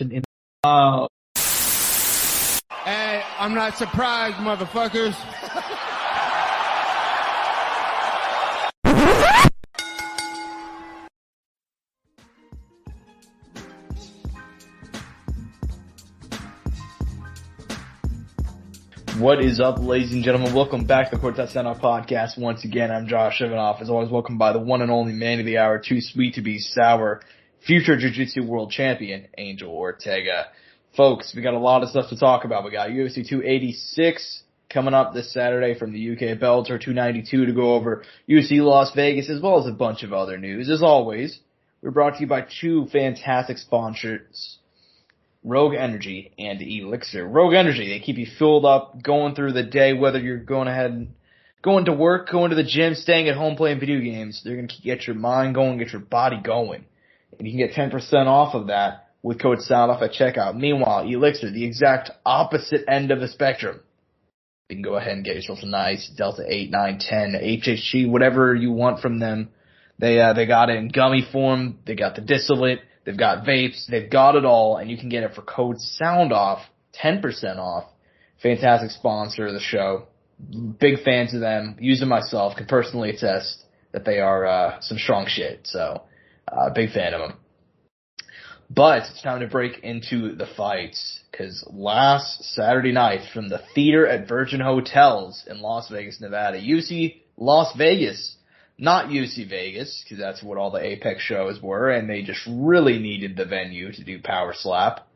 in Oh, Hey, I'm not surprised, motherfuckers. what is up, ladies and gentlemen? Welcome back to the Courtside Soundoff podcast. Once again, I'm Josh Evanoff. As always, welcome by the one and only man of the hour, too sweet to be sour, future Jiu-Jitsu world champion, Angel Ortega. Folks, we got a lot of stuff to talk about. We got UFC 286 coming up this Saturday from the UK Bellator 292 to go over UFC Las Vegas as well as a bunch of other news. As always, we're brought to you by two fantastic sponsors. Rogue Energy and ELYXR. Rogue Energy, they keep you filled up going through the day, whether you're going ahead, going to work, going to the gym, staying at home playing video games. They're going to get your mind going, get your body going. And you can get 10% off of that with code SOUNDOFF at checkout. Meanwhile, ELYXR, the exact opposite end of the spectrum. You can go ahead and get yourself a nice Delta 8, 9, 10, HHC, whatever you want from them. They, uh, they got it in gummy form. They got the distillate. They've got vapes. They've got it all, and you can get it for code SOUNDOFF, 10% off. Fantastic sponsor of the show. Big fans of them. Use them myself. Can personally attest that they are, uh, some strong shit. So, uh, big fan of them. But it's time to break into the fights. Cause last Saturday night from the theater at Virgin Hotels in Las Vegas, Nevada, UC Las Vegas not UC Vegas, because that's what all the Apex shows were, and they just really needed the venue to do Power Slap.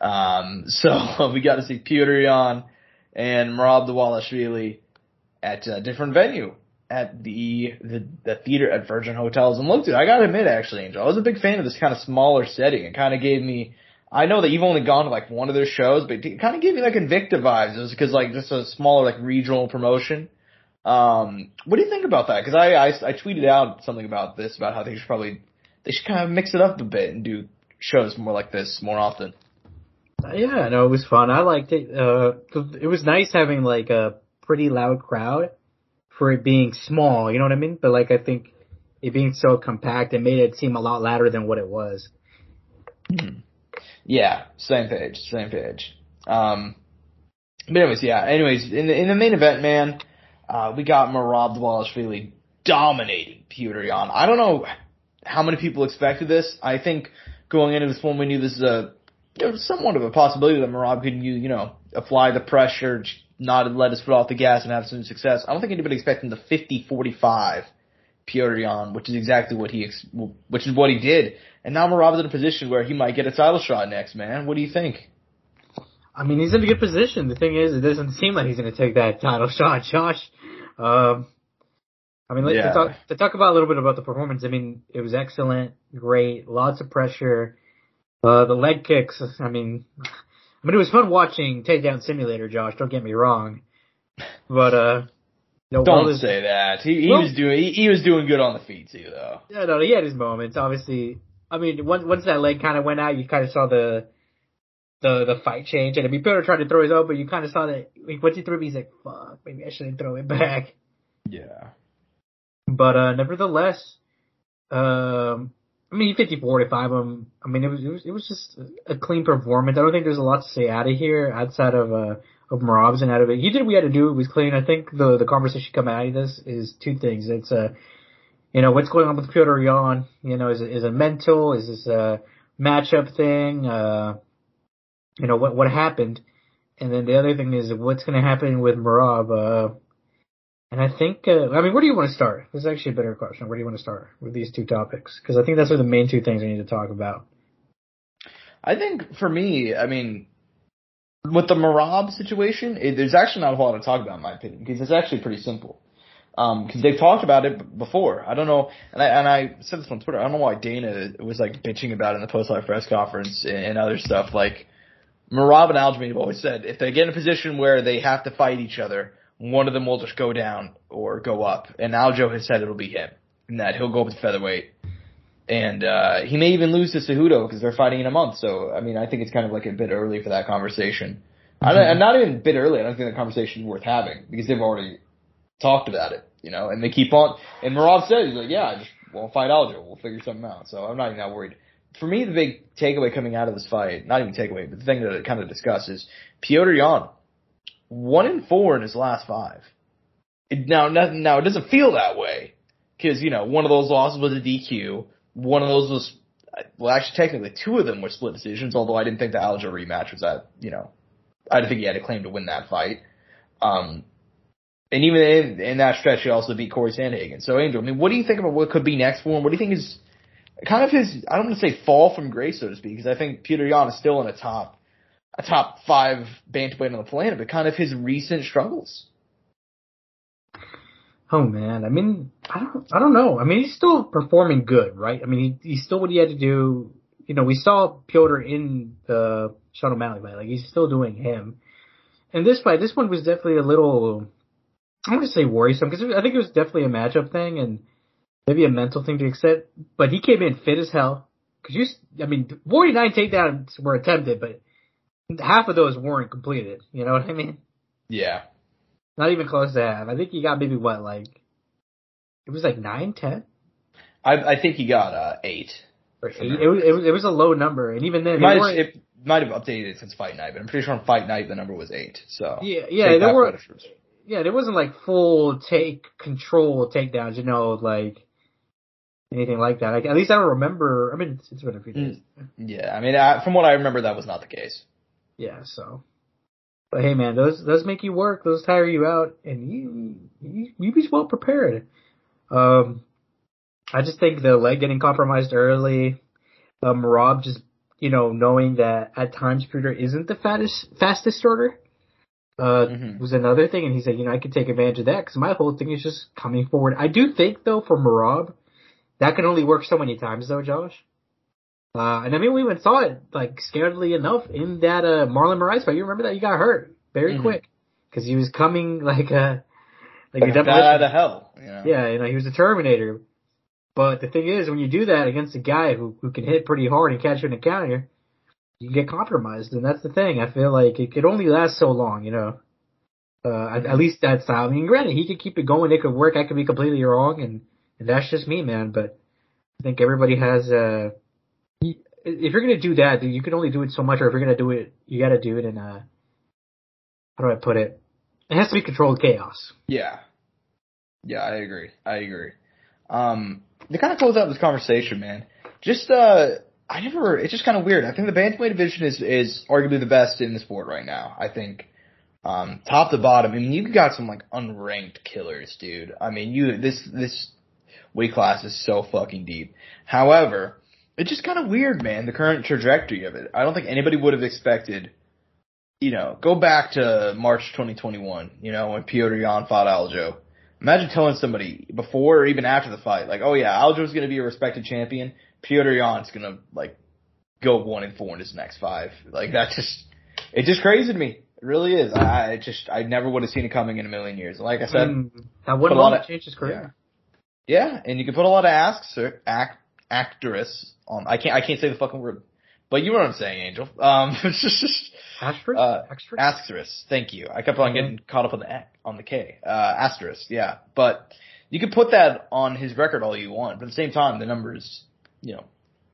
Um, so we got to see Petr Yan and Merab Dvalishvili at a different venue at the, the the theater at Virgin Hotels. And look, dude, I gotta admit, actually, Angel, I was a big fan of this kind of smaller setting. It kind of gave me. I know that you've only gone to like one of their shows, but it kind of gave me like Invicta vibes. It because like just a smaller like regional promotion. Um, what do you think about that? Because I, I I tweeted out something about this about how they should probably they should kind of mix it up a bit and do shows more like this more often. Yeah, no, it was fun. I liked it. Uh, it was nice having like a pretty loud crowd for it being small. You know what I mean? But like, I think it being so compact, it made it seem a lot louder than what it was. Yeah, same page, same page. Um, but anyways, yeah. Anyways, in the in the main event, man, uh, we got Merab Dvalishvili dominating Petr Yan. I don't know how many people expected this. I think going into this one, we knew this is a somewhat of a possibility that Merab could you you know apply the pressure, not let us foot off the gas and have some success. I don't think anybody expected the 50-45 Petr Yan, which is exactly what he ex- which is what he did. And now Merab's in a position where he might get a title shot next, man. What do you think? I mean, he's in a good position. The thing is, it doesn't seem like he's going to take that title shot, Josh. Um, I mean, let's Yeah. to talk, to talk about a little bit about the performance. I mean, it was excellent, great, lots of pressure. Uh, the leg kicks. I mean, I mean, it was fun watching Takedown Simulator, Josh. Don't get me wrong, but uh, no, Don't say that. He, he Well- was doing he, he was doing good on the feet too, though. Yeah, no, he had his moments. Obviously, I mean, once once that leg kind of went out, you kind of saw the the the fight change. And I mean, Peter tried to throw his own, but you kind of saw that like, once he threw it, he's like, "Fuck, maybe I shouldn't throw it back." Yeah. But uh nevertheless, um, I mean, 50 45 him. I mean, it was it was it was just a clean performance. I don't think there's a lot to say out of here outside of uh of Marabs and out of it. He did what he had to do. It was clean. I think the the conversation coming out of this is two things. It's uh you know what's going on with Petr Yan. You know, is it is it mental? Is this a matchup thing? Uh, you know what what happened? And then the other thing is what's going to happen with Merab. Uh, and I think, uh, I mean, where do you want to start? This is actually a better question. Where do you want to start with these two topics? Because I think that's are the main two things we need to talk about. I think for me, I mean, with the Merab situation, it, there's actually not a whole lot to talk about in my opinion because it's actually pretty simple. Um, cause they've talked about it before. I don't know, and I, and I said this on Twitter, I don't know why Dana was like bitching about it in the post-life press conference and, and other stuff. Like, Merab and Aljamain have always said, if they get in a position where they have to fight each other, one of them will just go down or go up. And Aljo has said it'll be him. And that he'll go up to featherweight. And, uh, he may even lose to Cejudo because they're fighting in a month. So, I mean, I think it's kind of like a bit early for that conversation. I don't, and not even a bit early. I don't think the conversation is worth having because they've already talked about it, you know, and they keep on, and Merab said, he's like, yeah, I just won't fight Aljo. We'll figure something out. So I'm not even that worried. for me, the big takeaway coming out of this fight, not even takeaway, but the thing that it kind of discusses, Petr Yan, one in four in his last five. It, now, now it doesn't feel that way because you know one of those losses was a DQ, one of those was well, actually technically two of them were split decisions. Although I didn't think the Aljo rematch was that you know, I didn't think he had a claim to win that fight. Um, and even in, in that stretch, he also beat Corey Sandhagen. So Angel, I mean, what do you think about what could be next for him? What do you think is kind of his? I don't want to say fall from grace, so to speak, because I think Peter Yan is still in a top, a top five bantamweight on the planet, but kind of his recent struggles. Oh man, I mean, I don't, I don't know. I mean, he's still performing good, right? I mean, he, he's still what he had to do. You know, we saw Petr in the Sean O'Malley fight. Like, he's still doing him. And this fight, this one was definitely a little, I want to say worrisome because I think it was definitely a matchup thing and maybe a mental thing to accept. But he came in fit as hell. Cause you, I mean, 49 takedowns were attempted, but half of those weren't completed. You know what I mean? Yeah. Not even close to half. I think he got maybe what, like, it was like nine, ten? I, I think he got, uh, eight. Or eight. It was, it was, it was a low number. And even then, it might, have, it might have updated since fight night, but I'm pretty sure on fight night the number was eight. So. Yeah, yeah, there were, yeah, there wasn't like full take control takedowns, you know, like, anything like that. Like, at least I don't remember. I mean, it's been a few days. Mm, yeah, I mean, I, from what I remember, that was not the case. Yeah, so but hey, man, those those make you work. Those tire you out, and you you, you be well prepared. Um, I just think the leg getting compromised early, um, Rob just you know knowing that at times Peter isn't the fattest fastest starter, uh, mm-hmm. was another thing. And he said, you know, I could take advantage of that because my whole thing is just coming forward. I do think though for Merab, that can only work so many times though, Josh. Uh, and I mean, we even saw it, like, scaredly enough in that, uh, Marlon Moraes fight. You remember that? He got hurt very mm-hmm. quick. Cause he was coming like a, like, like a demolition. out of hell. Yeah. yeah, you know, he was a Terminator. But the thing is, when you do that against a guy who, who can hit pretty hard and catch you in a counter, you get compromised. And that's the thing. I feel like it could only last so long, you know. Uh, at, at least that's how, I mean, granted, he could keep it going. It could work. I could be completely wrong. And, and that's just me, man. But I think everybody has, uh, if you're gonna do that, you can only do it so much. Or if you're gonna do it, you got to do it in a how do I put it? It has to be controlled chaos. Yeah, yeah, I agree. I agree. Um, to kind of close out this conversation, man, just uh, I never. It's just kind of weird. I think the bantamweight division is is arguably the best in the sport right now. I think. Um, top to bottom, I mean, you've got some like unranked killers, dude. I mean, you this this weight class is so fucking deep. However, it's just kind of weird, man, the current trajectory of it. I don't think anybody would have expected, you know, go back to March 2021, you know, when Petr Yan fought Aljo. Imagine telling somebody before or even after the fight, like, oh yeah, Aljo's gonna be a respected champion, Petr Yan's gonna, like, go one and four in his next five. Like, that just, it just crazy to me. It really is. I just, I never would have seen it coming in a million years. Like I said, mm, that would have changed his career. Yeah. yeah, and you can put a lot of asks, or act, actress on. I can't. I can't say the fucking word. But you know what I'm saying, Angel. Um, asterisk. Uh, asterisk. Thank you. I kept on getting caught up on the on the K. Uh, asterisk. Yeah, but you can put that on his record all you want, but at the same time, the numbers, you know,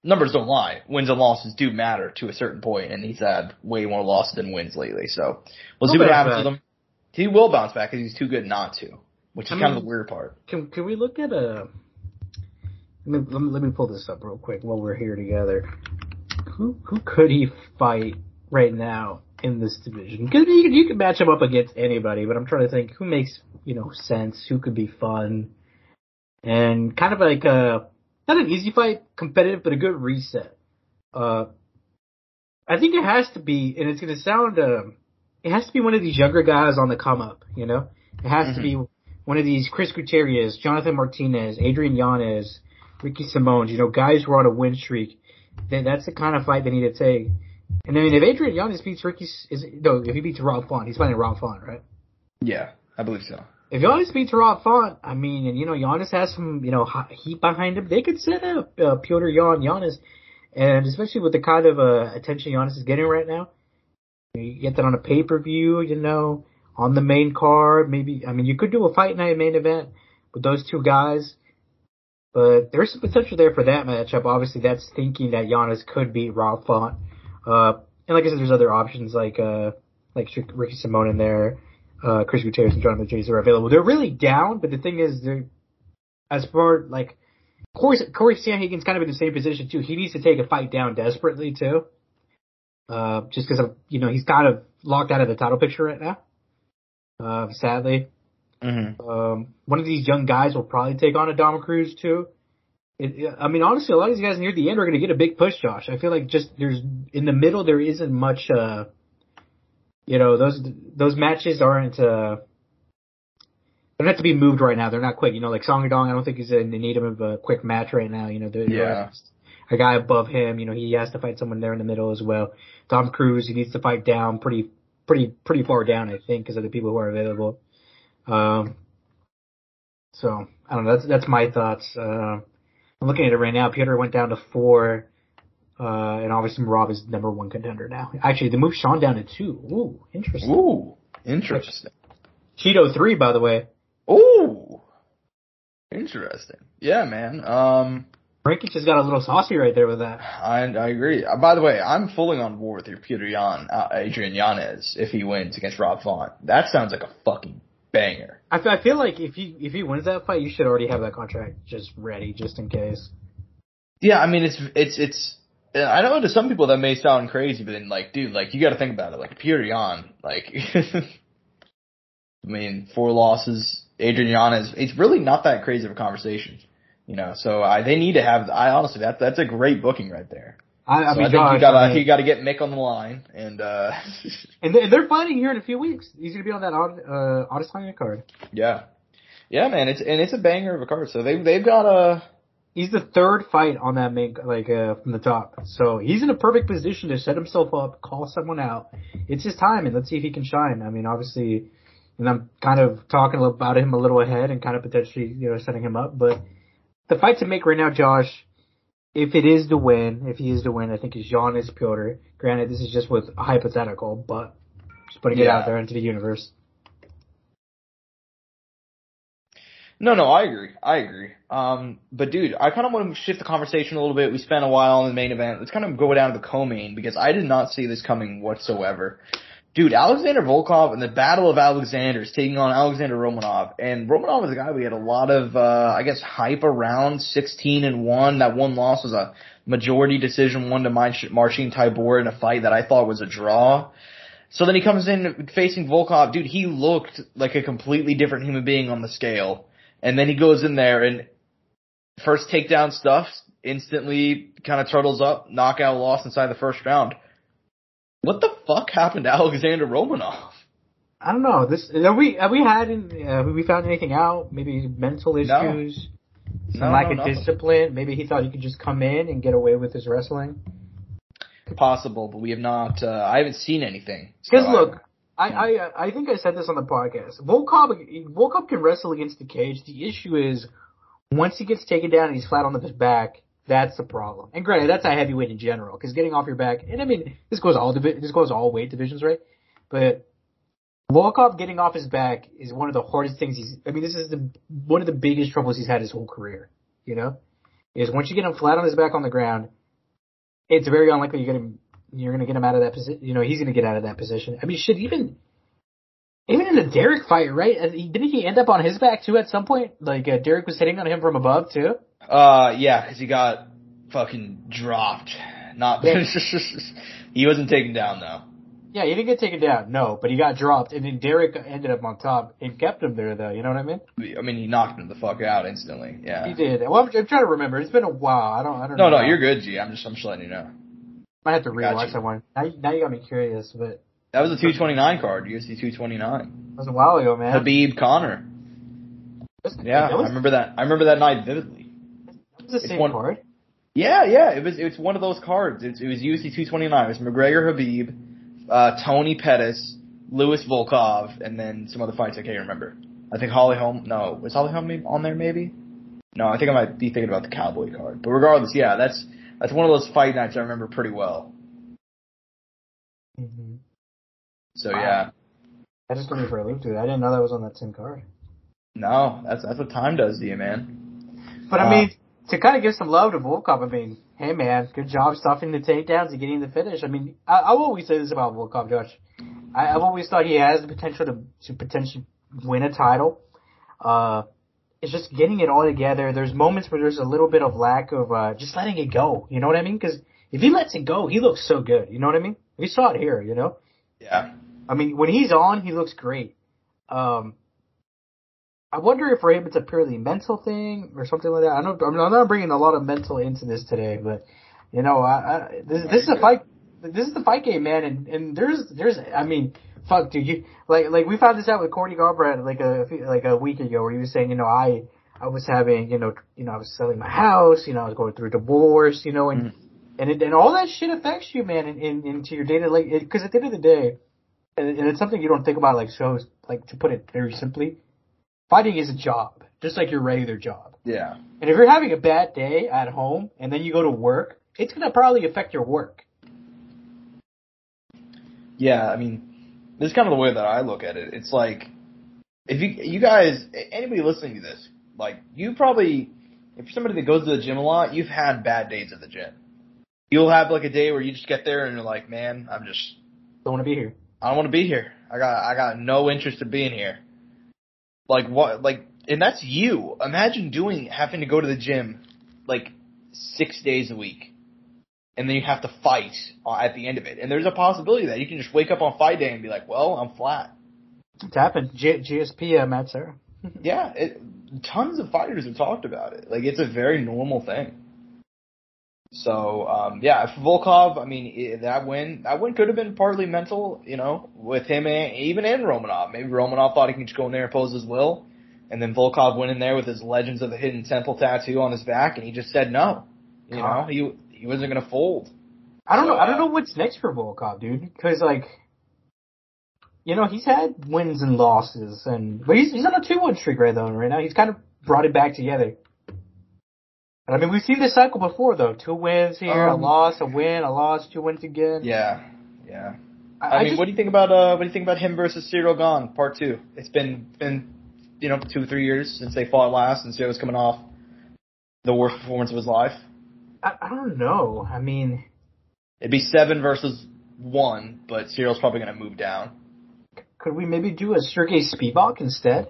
numbers don't lie. Wins and losses do matter to a certain point, and he's had way more losses than wins lately. So we'll see what happens back. with him. He will bounce back because he's too good not to, which is I kind of the weird part. Can can we look at a let me, let me pull this up real quick while we're here together. Who who could he fight right now in this division? Because you can you can match him up against anybody, but I'm trying to think who makes you know sense, who could be fun, and kind of like a not an easy fight, competitive, but a good reset. Uh, I think it has to be, and it's going to sound, uh, it has to be one of these younger guys on the come up. You know, it has mm-hmm. to be one of these Chris Gutierrez, Jonathan Martinez, Adrian Yanez, Ricky Simón, you know, guys were on a win streak. Then that's the kind of fight they need to take. And I mean, if Adrian Yanez beats Ricky, is no, if he beats Rob Font, he's fighting Rob Font, right? Yeah, I believe so. If Yanez beats Rob Font, I mean, and you know, Yanez has some, you know, heat behind him. They could set up uh, Petr Yan Yanez, and especially with the kind of uh, attention Yanez is getting right now, you get that on a pay per view, you know, on the main card. Maybe I mean, you could do a fight night main event with those two guys But there's some potential there for that matchup. Obviously, that's thinking that Yanez could beat Rob Font. Uh, and like I said, there's other options like uh, like Ricky Simón in there, uh, Chris Gutierrez and Jonathan James are available. They're really down, but the thing is, they're as far like Corey Corey Sandhagen's kind of in the same position too. He needs to take a fight down desperately too, uh, just because of you know he's kind of locked out of the title picture right now. Uh, sadly, Mm-hmm. um, one of these young guys will probably take on a Dom Cruz too. It, it- I mean, honestly, a lot of these guys near the end are going to get a big push, Josh. I feel like just there's in the middle there isn't much. uh You know, those those matches aren't. uh They don't have to be moved right now. They're not quick. You know, like Song Dong, I don't think he's in the need of a quick match right now. You know, they're, Yeah. a guy above him. You know, he has to fight someone there in the middle as well. Dom Cruz, he needs to fight down pretty, pretty, pretty far down, I think, because of the people who are available. Um, so I don't know. That's that's my thoughts. Uh, I'm looking at it right now. Peter went down to four, uh, and obviously Rob is number one contender now. Actually, they moved Sean down to two. Ooh, interesting. Ooh, interesting. Cheeto three, by the way. Ooh, interesting. Yeah, man. Um, Rankich just got a little saucy right there with that. I I agree. Uh, by the way, I'm fully on board with your Peter Yan, uh, Adrian Yanez if he wins against Rob Font. That sounds like a fucking banger. I feel, I feel like if he if he wins that fight, you should already have that contract just ready, just in case. Yeah, I mean it's it's it's. I know to some people that may sound crazy, but then like, dude, like you got to think about it. Like Peter Yan, like, I mean, four losses. Adrian Yanez. It's really not that crazy of a conversation, you know. So I they need to have. I honestly, that that's a great booking right there. I, I So mean, I think Josh, you gotta I mean- you gotta get Mick on the line and uh and they- they're fighting here in a few weeks. He's gonna be on that uh, Adesanya card. yeah, yeah, man. It's and it's a banger of a card. So they they've got a He's the third fight on that main, like, uh, from the top. So he's in a perfect position to set himself up, call someone out. It's his time, and let's see if he can shine. I mean, obviously, and I'm kind of talking about him a little ahead and kind of potentially, you know, setting him up. But the fight to make right now, Josh, if it is to win, if he is to win, I think is Yanez Petr. Granted, this is just with a hypothetical, but just putting it out there into the universe. No, no, I agree. I agree. Um, but dude, I kind of want to shift the conversation a little bit. We spent a while on the main event. Let's kind of go down to the co-main because I did not see this coming whatsoever. Dude, Alexander Volkov and the Battle of Alexanders taking on Alexander Romanov. And Romanov is a guy we had a lot of, uh, I guess, hype around 16 and 1. That one loss was a majority decision one to Marcin Tybura in a fight that I thought was a draw. So then he comes in facing Volkov. Dude, he looked like a completely different human being on the scale. And then he goes in there and first takedown stuff, instantly kind of turtles up, knockout loss inside the first round. What the fuck happened to Alexander Romanov? I don't know. This have we have we had in, uh, have we found anything out? Maybe mental issues, some No, lack no, of discipline. Maybe he thought he could just come in and get away with his wrestling. Possible, but we have not, uh, I haven't seen anything. Because I- look, I, I I think I said this on the podcast. Volkov Volkov can wrestle against the cage. The issue is once he gets taken down and he's flat on his back, that's the problem. And granted, that's a heavyweight in general because getting off your back. And I mean, this goes all this goes all weight divisions, right? But Volkov getting off his back is one of the hardest things he's. I mean, this is the one of the biggest troubles he's had his whole career. You know, is once you get him flat on his back on the ground, it's very unlikely you're gonna you're gonna get him out of that position. You know, he's gonna get out of that position. I mean, shit, even even in the Derrick fight, right? Didn't he end up on his back too at some point? Like uh, Derrick was hitting on him from above too. Uh, yeah, cause he got fucking dropped. Not, he wasn't taken down though. Yeah, he didn't get taken down, no, but he got dropped, and then Derrick ended up on top and kept him there, though. You know what I mean? I mean, he knocked him the fuck out instantly. Yeah. He did. Well, I'm, I'm trying to remember. It's been a while. I don't. I don't. No, know. no, you're good, G. I'm just, I'm just letting you know. I have to rewatch that one. Now, you- now you got me curious, but That was a 229 card, UFC 229. That was a while ago, man. Khabib Connor. Yeah, I remember that. I remember that night vividly. Was the it's same one- card. Yeah, yeah, it was. It's one of those cards. It, it was UFC 229. It was McGregor, Khabib, uh, Tony Pettis, Lewis Volkov, and then some other fights I can't remember. I think Holly Holm. No, was Holly Holm on there? Maybe. No, I think I might be thinking about the Cowboy card. But regardless, yeah, that's that's one of those fight nights I remember pretty well. Mm-hmm. So Wow. yeah, I just me for a loop, dude. I didn't know that was on that same card. no, that's that's what time does to you, man. But I Uh, mean, to kind of give some love to Volkov, I mean, hey man, good job stuffing the takedowns and getting the finish. I mean, I, I've always say this about Volkov, Josh. I, I've always thought he has the potential to, to potentially win a title. Uh, it's just getting it all together. There's moments where there's a little bit of lack of, uh, just letting it go. You know what I mean? Cause if he lets it go, he looks so good. You know what I mean? We saw it here, you know? Yeah. I mean, when he's on, he looks great. Um, I wonder if for him it's a purely mental thing or something like that. I don't. I'm not bringing a lot of mental into this today, but you know, I, I this, this is a fight. This is the fight game, man, and and there's there's. I mean, fuck, dude. You like like we found this out with Cody Garbrandt like a like a week ago, where he was saying, you know, I I was having, you know, you know, I was selling my house, you know, I was going through a divorce, you know, and mm. and it, and all that shit affects you, man, in, in into your day to day. Because at the end of the day, and, and it's something you don't think about, like shows, like to put it very simply Fighting is a job, just like your regular job. Yeah. And if you're having a bad day at home and then you go to work, it's gonna probably affect your work. Yeah, I mean, this is kind of the way that I look at it. It's like, if you, you guys, anybody listening to this, like, you probably, if you're somebody that goes to the gym a lot, you've had bad days at the gym. You'll have like a day where you just get there and you're like, man, I'm just, don't want to be here. I don't want to be here. I got, I got no interest in being here. Like what? Like, and that's you. Imagine doing having to go to the gym like six days a week, and then you have to fight at the end of it. And there's a possibility that you can just wake up on fight day and be like, "Well, I'm flat." It's happened. G- GSP, uh, Matt Serra. yeah, it, tons of fighters have talked about it. Like, it's a very normal thing. So um, yeah, Volkov, I mean that win that win could have been partly mental, you know, with him and even in Romanov. Maybe Romanov thought he could just go in there and pose his will, and then Volkov went in there with his Legends of the Hidden Temple tattoo on his back, and he just said no. You know, he he wasn't gonna fold. I don't know. I don't know what's next for Volkov, dude. Because like, you know, he's had wins and losses, and but he's he's on a two one streak right though right now. He's kind of brought it back together. I mean, we've seen this cycle before, though. Two wins here, um, a loss, a win, a loss, two wins again. Yeah, yeah. I, I mean, just, what do you think about uh, what do you think about him versus Ciryl Gane, part two? It's been been you know two three years since they fought last, and Ciryl's coming off the worst performance of his life. I, I don't know. I mean, it'd be seven versus one, but Ciryl's probably going to move down. Could we maybe do a Sergey Spivak instead?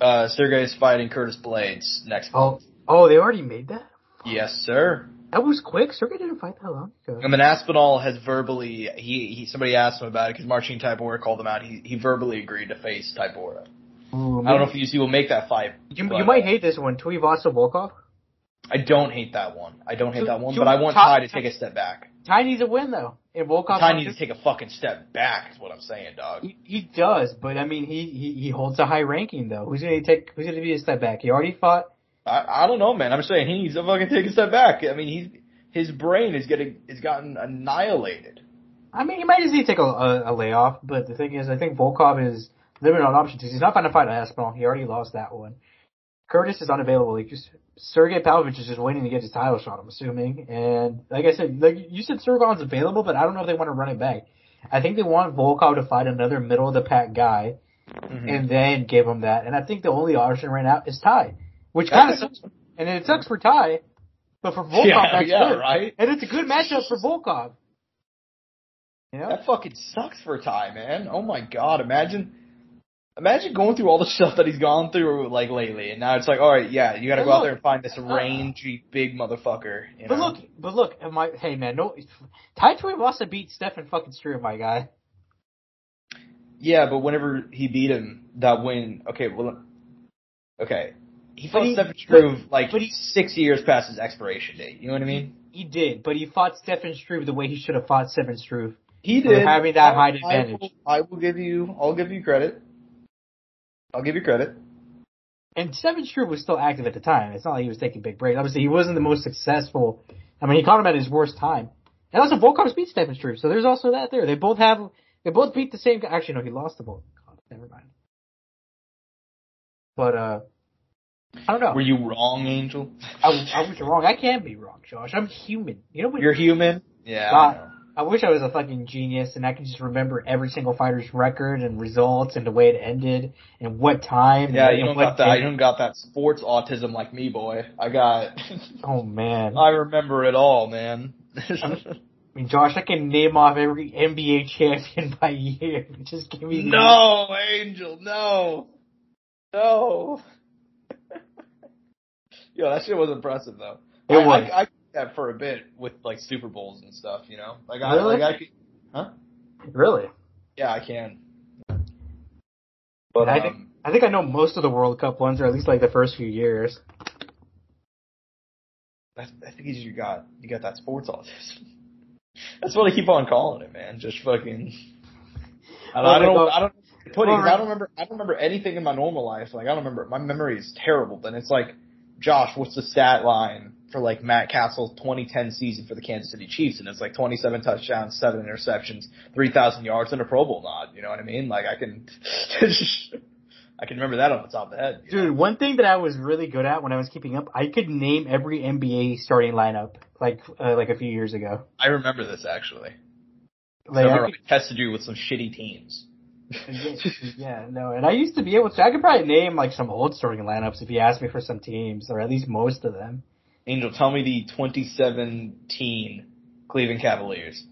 Uh, Sergey's fighting Curtis Blaydes next oh, month. Oh, they already made that? Yes, sir. That was quick. Sergey didn't fight that long ago. And then Aspinall has verbally he, he somebody asked him about it because Marcin Tybura called him out. He he verbally agreed to face Tybura. Ooh, I don't know if you see will make that fight. You, you might hate this one, Tuivasa Volkov. I don't hate that one. I don't hate that one, but I want Ty to take a step back. Ty needs a win though. If Volkov Ty needs to take a fucking step back, is what I'm saying, dog. He, he does, but I mean, he, he he holds a high ranking though. Who's gonna take? Who's gonna be a step back? He already fought I, I don't know, man. I'm saying he needs to fucking take a step back. I mean, he's his brain is getting is gotten annihilated. I mean, he might just need to take a, a, a layoff. But the thing is, I think Volkov is limited on options. He's not going to fight Aspinall. He already lost that one. Curtis is unavailable. Like just Sergey Pavlovich is just waiting to get his title shot. I'm assuming. And like I said, like you said, Sergon's available, but I don't know if they want to run it back. I think they want Volkov to fight another middle of the pack guy, mm-hmm. and then give him that. And I think the only option right now is Ty. Which kind of sucks, and it sucks for Ty, but for Volkov, yeah, that's yeah, good. right? And it's a good matchup for Volkov. You know? That fucking sucks for Ty, man. Oh my god, imagine, imagine going through all the stuff that he's gone through like lately, and now it's like, all right, yeah, you got to go look, out there and find this rangy big motherfucker. You but know? look, but look, my hey man, no, Tai Tuivasa beat Stefan fucking Struve, my guy. Yeah, but whenever he beat him, that win. Okay, well, okay, he fought he, Stefan Struve like but he, six years past his expiration date. You know what I mean? He did, but he fought Stefan Struve the way he should have fought Stefan Struve. He did having that I, height advantage. I will, I will, give you. I'll give you credit. I'll give you credit. And Stefan Struve was still active at the time. It's not like he was taking big breaks. Obviously, he wasn't the most successful. I mean, he caught him at his worst time. And also, Volkov beat Stefan Struve, so there's also that there. They both have. They both beat the same guy. Actually, no, he lost the Volkov. Never mind. But uh, I don't know. Were you wrong, Angel? I was, I was wrong. I can be wrong, Josh. I'm human. You know what? You're human. Yeah. Uh, I wish I was a fucking genius and I could just remember every single fighter's record and results and the way it ended and what time. Yeah, and you don't what got that. day. You don't got that sports autism like me, boy. I got. Oh man. I remember it all, man. I mean, Josh, I can name off every NBA champion by year. Just give me no, Angel, no, no. Yo, that shit was impressive though. It I, was. I, I that for a bit with like Super Bowls and stuff. You know, like I Really? like I could, Really? yeah, I can. But I think um, I think I know most of the World Cup ones, or at least like the first few years. I, I think you got you got that sports autism. That's what I keep on calling it, man. Just fucking. I, Well, I don't. I don't. Put it, Well, 'cause I don't remember. I don't remember anything in my normal life. Like I don't remember. My memory is terrible. Then it's like, Josh, what's the stat line for like Matt Cassel's 2010 season for the Kansas City Chiefs? And it's like 27 touchdowns, seven interceptions, 3,000 yards, and a Pro Bowl nod. You know what I mean? Like I can. I can remember that on the top of the head. you know? Dude, one thing that I was really good at when I was keeping up, I could name every NBA starting lineup like uh, like a few years ago. I remember this actually. I Like, I remember could- I tested you with some shitty teams. Yeah, no, and I used to be able to. I could probably name like some old starting lineups if you asked me for some teams, or at least most of them. Angel, tell me the 2017 Cleveland Cavaliers.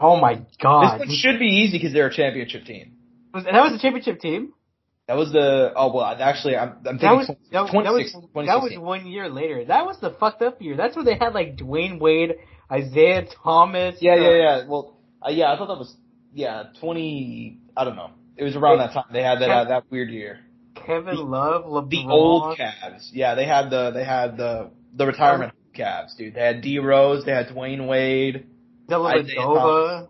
Oh my god, This one should be easy because they're a championship team. was, that was a championship team. That was the oh well actually I'm I'm That was thinking that, that 26 was that was one year later. That was the fucked up year. That's where they had like Dwyane Wade, Isaiah Thomas. yeah uh, yeah yeah well uh, yeah I thought that was yeah 20 I don't know it was around that time they had that uh, that weird year Kevin Love, LeBron. the old Cavs yeah they had the they had the the retirement Cavs dude they had D Rose they had Dwyane Wade Dellavedova.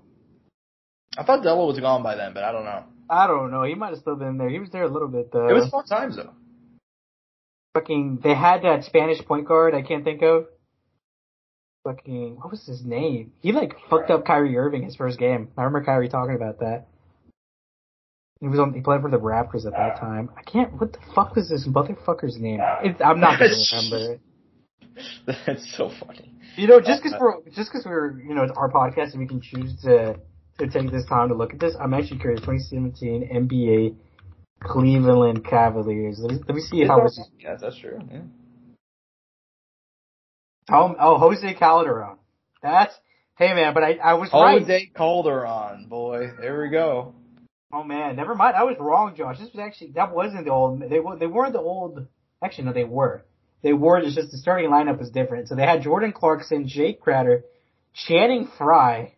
I thought Della was gone by then but I don't know I don't know. He might have still been there. He was there a little bit though. it was fun times though fucking. They had that Spanish point guard. I can't think of. Fucking. What was his name? He like fucked up Kyrie Irving his first game. I remember Kyrie talking about that. He was on. He played for the Raptors at that time. I can't. What the fuck was this motherfucker's name? It's, I'm not gonna remember. that's so funny You know, just uh, because uh, we're just because we're you know it's our podcast and we can choose to to take this time to look at this. I'm actually curious. 2017 NBA Cleveland Cavaliers. Let me, let me see how was. yes that's true yeah. Oh, oh, Jose Calderon. That's hey man, but I I was right. Jose Calderon, boy. There we go. Oh man, never mind. I was wrong, Josh. This was actually that wasn't the old. They were they weren't the old. Actually, no, they were. They were. It's just the starting lineup was different. So they had Jordan Clarkson, Jae Crowder, Channing Frye,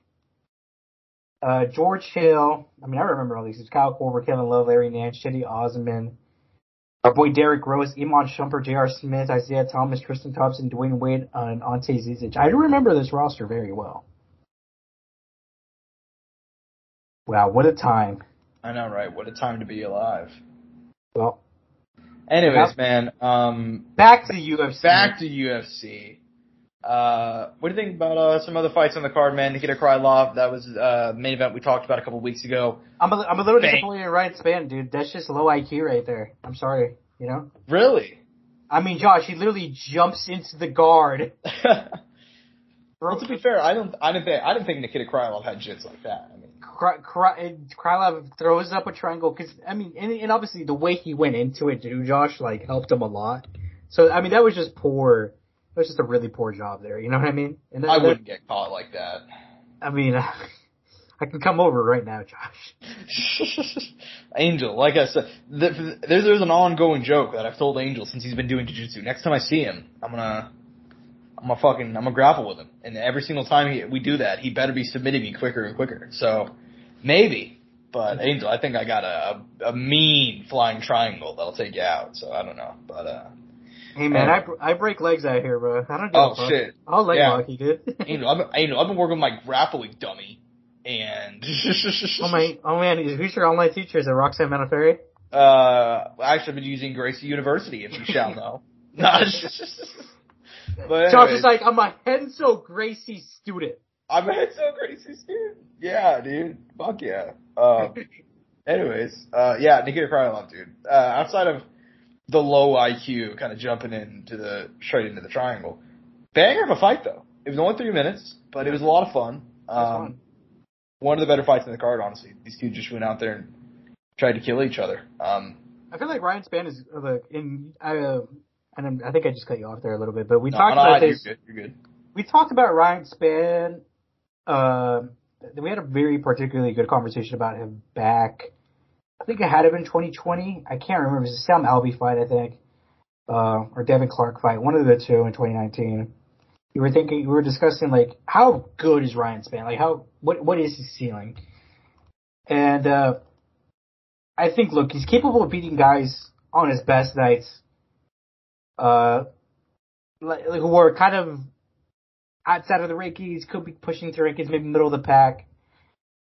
uh, George Hill. I mean, I remember all these. It's Kyle Korver, Kevin Love, Larry Nance, Cedi Osman, our boy Derrick Rose, Iman Shumpert, J.R. Smith, Isaiah Thomas, Tristan Thompson, Dwyane Wade, and Ante Zizic. I do remember this roster very well. Wow, what a time. I know, right? What a time to be alive. Well, Anyways, man, um, back to the UFC. back to UFC. Uh, what do you think about uh, some other fights on the card, man? Nikita Krylov, that was uh, main event we talked about a couple weeks ago. I'm a, I'm a little Bang. disappointed in Ryan Spann, dude. That's just low IQ right there. I'm sorry. You know? Really? I mean, Josh, he literally jumps into the guard. well, to be fair, I don't, I didn't think, I didn't think Nikita Krylov had jits like that. I mean, Kry- Kry- Krylov throws up a triangle because I mean, and, and obviously the way he went into it, too, Josh, like helped him a lot. So I mean, that was just poor. That was just a really poor job there. You know what I mean? And that, I wouldn't get caught like that. I mean, I can come over right now, Josh. Angel, like I said, th- there's there's an ongoing joke that I've told Angel since he's been doing jiu-jitsu. Next time I see him, I'm gonna, I'm gonna fucking, I'm gonna grapple with him. And every single time he, we do that, he better be submitting me quicker and quicker. So, maybe. But Angel, I think I got a, a, a mean flying triangle that'll take you out. So I don't know. But, uh, Hey man, Uh, I, br- I break legs out here, bro. I don't give oh a fuck. shit. I'll leg Yeah. lock you, dude. Angel, I've been, Angel, I've been working with my grappling dummy. And, oh my, oh man, who's your online teacher? Is it Roxanne Modafferi? Uh, actually, I've been using Gracie University, if you shall know. But Josh anyways, is like, I'm a Renzo Gracie student. I'm a Renzo Gracie student. Yeah, dude. Fuck yeah. Um, anyways, uh, yeah, Nikita Krylov, dude. Uh, outside of the low IQ, kind of jumping into the straight into the triangle, banger of a fight though. It was only three minutes, but it was a lot of fun. Um, fun. one of the better fights in the card. Honestly, these two just went out there and tried to kill each other. Um, I feel like Ryan Spann is like in. I, uh, and I'm, I think I just cut you off there a little bit, but we no, talked no, about you're this. good. You're good. We talked about Ryan Spann. Um, we had a very particularly good conversation about him back. I think it had to been 2020. I can't remember. It was a Sam Alvey fight, I think, uh, or Devin Clark fight, one of the two in 2019. We were thinking, we were discussing like how good is Ryan Spann? Like how what what is his ceiling? And uh, I think, look, he's capable of beating guys on his best nights, uh, like, like who are kind of outside of the rankings, could be pushing to rankings, maybe middle of the pack.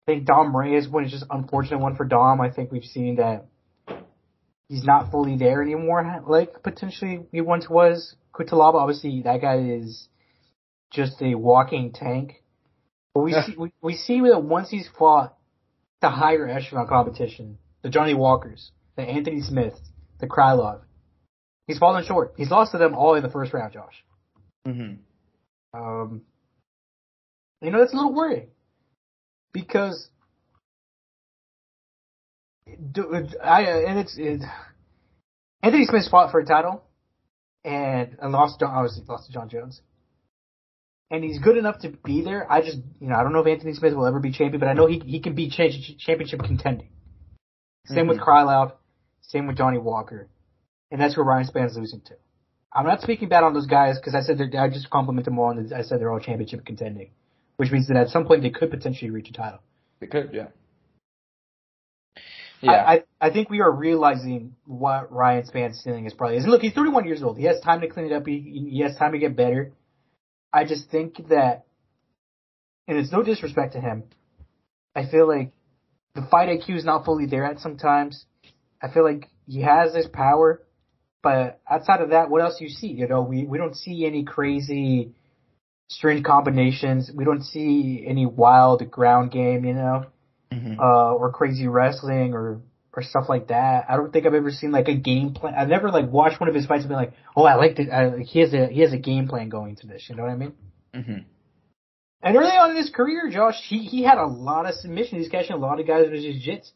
I think Dom Reyes one is just unfortunate one for Dom. I think we've seen that he's not fully there anymore, like potentially he once was. Cutelaba, obviously, that guy is just a walking tank. But we see we, we see that once he's fought the higher echelon competition, the Johnny Walkers, the Anthony Smiths, the Krylov, he's fallen short. He's lost to them all in the first round, Josh. Mm-hmm. Um, you know that's a little worrying because I and it's it, Anthony Smith fought for a title and, and lost to, obviously lost to John Jones. And he's good enough to be there. I just, you know, I don't know if Anthony Smith will ever be champion, but I know he he can be championship contending. Same mm-hmm. with Krylov, same with Johnny Walker, and that's where Ryan Spann's losing to. I'm not speaking bad on those guys because I said they're, I just compliment them all and I said they're all championship contending, which means that at some point they could potentially reach a title. They could, yeah. Yeah. I, I, think we are realizing what Ryan Spann's ceiling is probably is. And look, he's 31 years old. He has time to clean it up. He, he has time to get better. I just think that, and it's no disrespect to him, I feel like the fight IQ is not fully there at sometimes. I feel like he has this power, but outside of that, what else do you see? You know, we, we don't see any crazy strange combinations. We don't see any wild ground game, you know, mm-hmm. uh, or crazy wrestling or, or stuff like that. I don't think I've ever seen like a game plan. I've never like watched one of his fights and been like, oh, I like it. He has a, he has a game plan going to this. You know what I mean? Mm-hmm. And early on in his career, Josh, he, he had a lot of submissions. He's catching a lot of guys with his jits.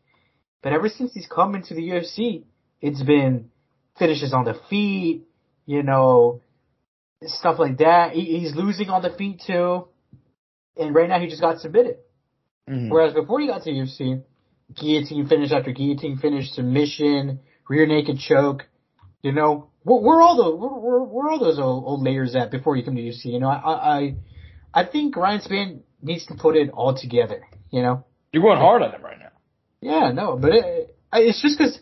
But ever since he's come into the UFC, it's been finishes on the feet, you know, stuff like that. He, he's losing on the feet too. And right now he just got submitted. Mm-hmm. Whereas before he got to UFC, guillotine finish after guillotine finish, submission, rear naked choke, you know, where, where all the where, where, all those old, old layers at before you come to UFC? You know, I I I think Ryan Spann needs to put it all together. You know, you're going hard on him right now. Yeah, no, but it, it's just because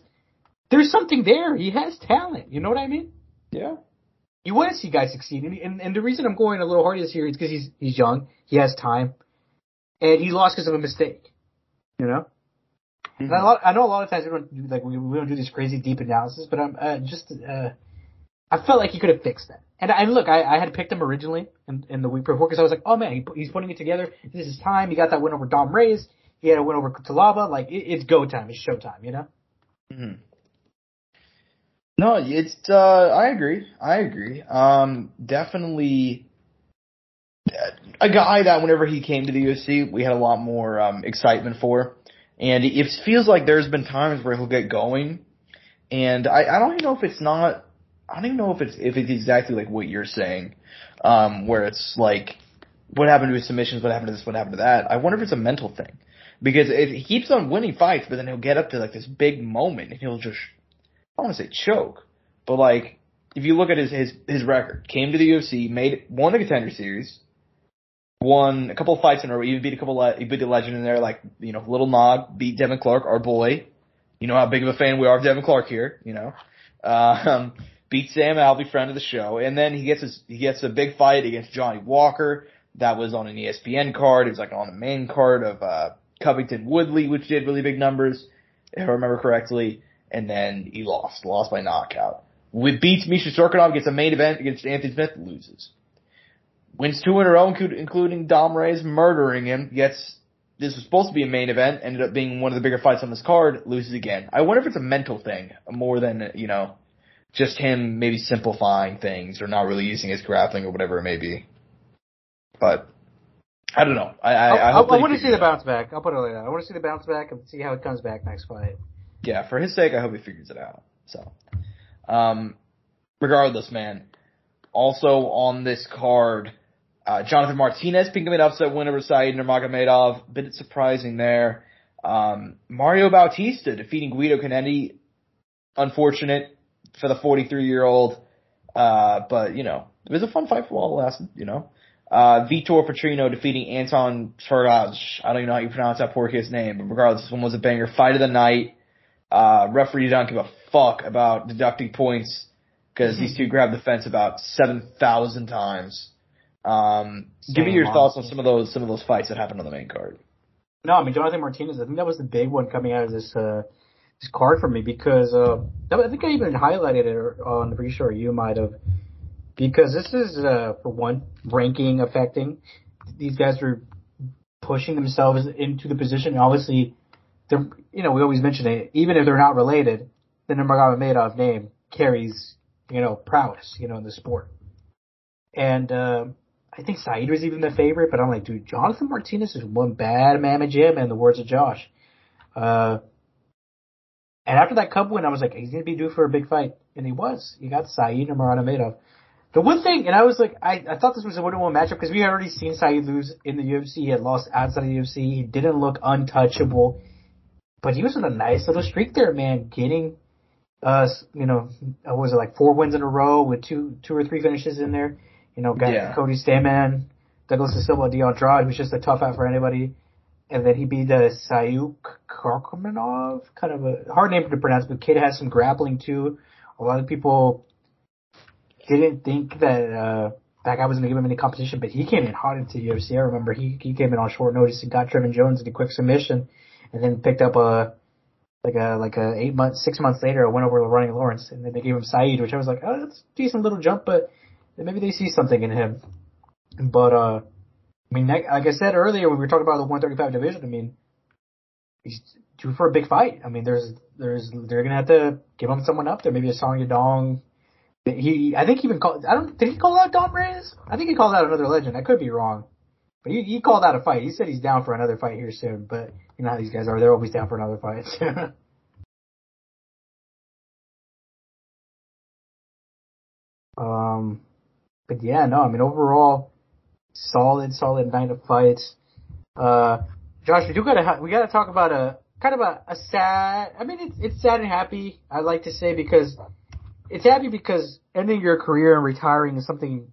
there's something there. He has talent. You know what I mean? Yeah. You want to see guys succeed, and, and, and the reason I'm going a little hard this year is because he's he's young, he has time, and he lost because of a mistake. You know. Mm-hmm. I, lot, I know a lot of times we don't do like we, we don't do this crazy deep analysis, but I'm uh, just uh, I felt like he could have fixed that. And, and look, I, I had picked him originally in, in the week before because I was like, oh man, he, he's putting it together. This is time. He got that win over Dom Reyes. He had a win over Cutelaba. Like it, it's go time. It's show time. You know. Mm-hmm. No, it's uh I agree. I agree. Um definitely a guy that whenever he came to the UFC, we had a lot more um excitement for. And it feels like there's been times where he'll get going and I, I don't even know if it's not I don't even know if it's if it's exactly like what you're saying. Um where it's like what happened to his submissions, what happened to this, what happened to that. I wonder if it's a mental thing. Because if he keeps on winning fights, but then he'll get up to like this big moment and he'll just I don't want to say choke, but like if you look at his his his record, came to the UFC, made won the contender series, won a couple of fights in a row, even beat a couple of, he beat the legend in there, like you know Little Nog beat Devin Clark, our boy. You know how big of a fan we are of Devin Clark here. You know, um, beat Sam Alvey, friend of the show, and then he gets his he gets a big fight against Johnny Walker. That was on an ESPN card. It was like on the main card of uh, Covington Woodley, which did really big numbers, if I remember correctly and then he lost, lost by knockout. We beats Misha Cirkunov, gets a main event against Anthony Smith, loses. Wins two in a row, including Dom Reyes murdering him, gets, this was supposed to be a main event, ended up being one of the bigger fights on this card, loses again. I wonder if it's a mental thing, more than, you know, just him maybe simplifying things or not really using his grappling or whatever it may be. But I don't know. I I, I, I, I want to see the figures it out. bounce back. I'll put it like that. I want to see the bounce back and see how it comes back next fight. Yeah, for his sake, I hope he figures it out. So, um, regardless, man. Also on this card, uh, Jonathan Martinez picking up an upset win over Said Nurmagomedov. Bit surprising there. Um, Mario Bautista defeating Guido Cannetti. Unfortunate for the 43 year old. Uh, but you know, it was a fun fight for all it lasted, you know. Uh, Vitor Petrino defeating Anton Sveraj. I don't even know how you pronounce that poor kid's name, but regardless, this one was a banger. Fight of the night. Uh, referee don't give a fuck about deducting points because these two grabbed the fence about 7,000 times. Um, give me your thoughts on some of those, some of those fights that happened on the main card. No, I mean Jonathan Martinez. I think that was the big one coming out of this uh, this card for me because uh, I think I even highlighted it on the pre-show. You might have because this is uh, for one ranking affecting. These guys are pushing themselves into the position. And Obviously, they're you know we always mention it. Even if they're not related, the Nurmagomedov name carries you know prowess you know in the sport. And uh, I think Said was even the favorite, but I'm like, dude, Jonathan Martinez is one bad mamma jam, in the words of Josh. Uh, and after that cup win, I was like, he's gonna be due for a big fight, and he was. He got Said Nurmagomedov. The one thing, and I was like, I, I thought this was a one-on-one matchup because we had already seen Said lose in the UFC. He had lost outside of the UFC. He didn't look untouchable, but he was on a nice little streak there, man. Getting, uh, you know, what was it like four wins in a row with two, two or three finishes in there. You know, got Yeah. Cody Stamann, Douglas Silva, Dion Andrade, who's just a tough out for anybody. And then he beat uh, Sayuk Karkamanov, kind of a hard name to pronounce, but kid has some grappling too. A lot of people didn't think that uh, that guy was going to give him any competition, but he came in hot into UFC. I remember he he came in on short notice and got Trevin Jones in a quick submission, and then picked up a like a like a eight months six months later, I went over to Ronnie Lawrence, and then they gave him Said, which I was like, oh, that's a decent little jump, but maybe they see something in him. But uh, I mean, like I said earlier when we were talking about the 135 division, I mean, he's due for a big fight. I mean, there's there's they're gonna have to give him someone up there, maybe a Song Yadong. He, I think he even called. I don't. Did he call out Don Reyes? I think he called out another legend. I could be wrong, but he, he called out a fight. He said he's down for another fight here soon. But you know how these guys are; they're always down for another fight. um, but yeah, no. I mean, overall, solid, solid night of fights. Uh, Josh, we do gotta we gotta talk about a kind of a, a sad. I mean, it's it's sad and happy. I like to say because it's happy because ending your career and retiring is something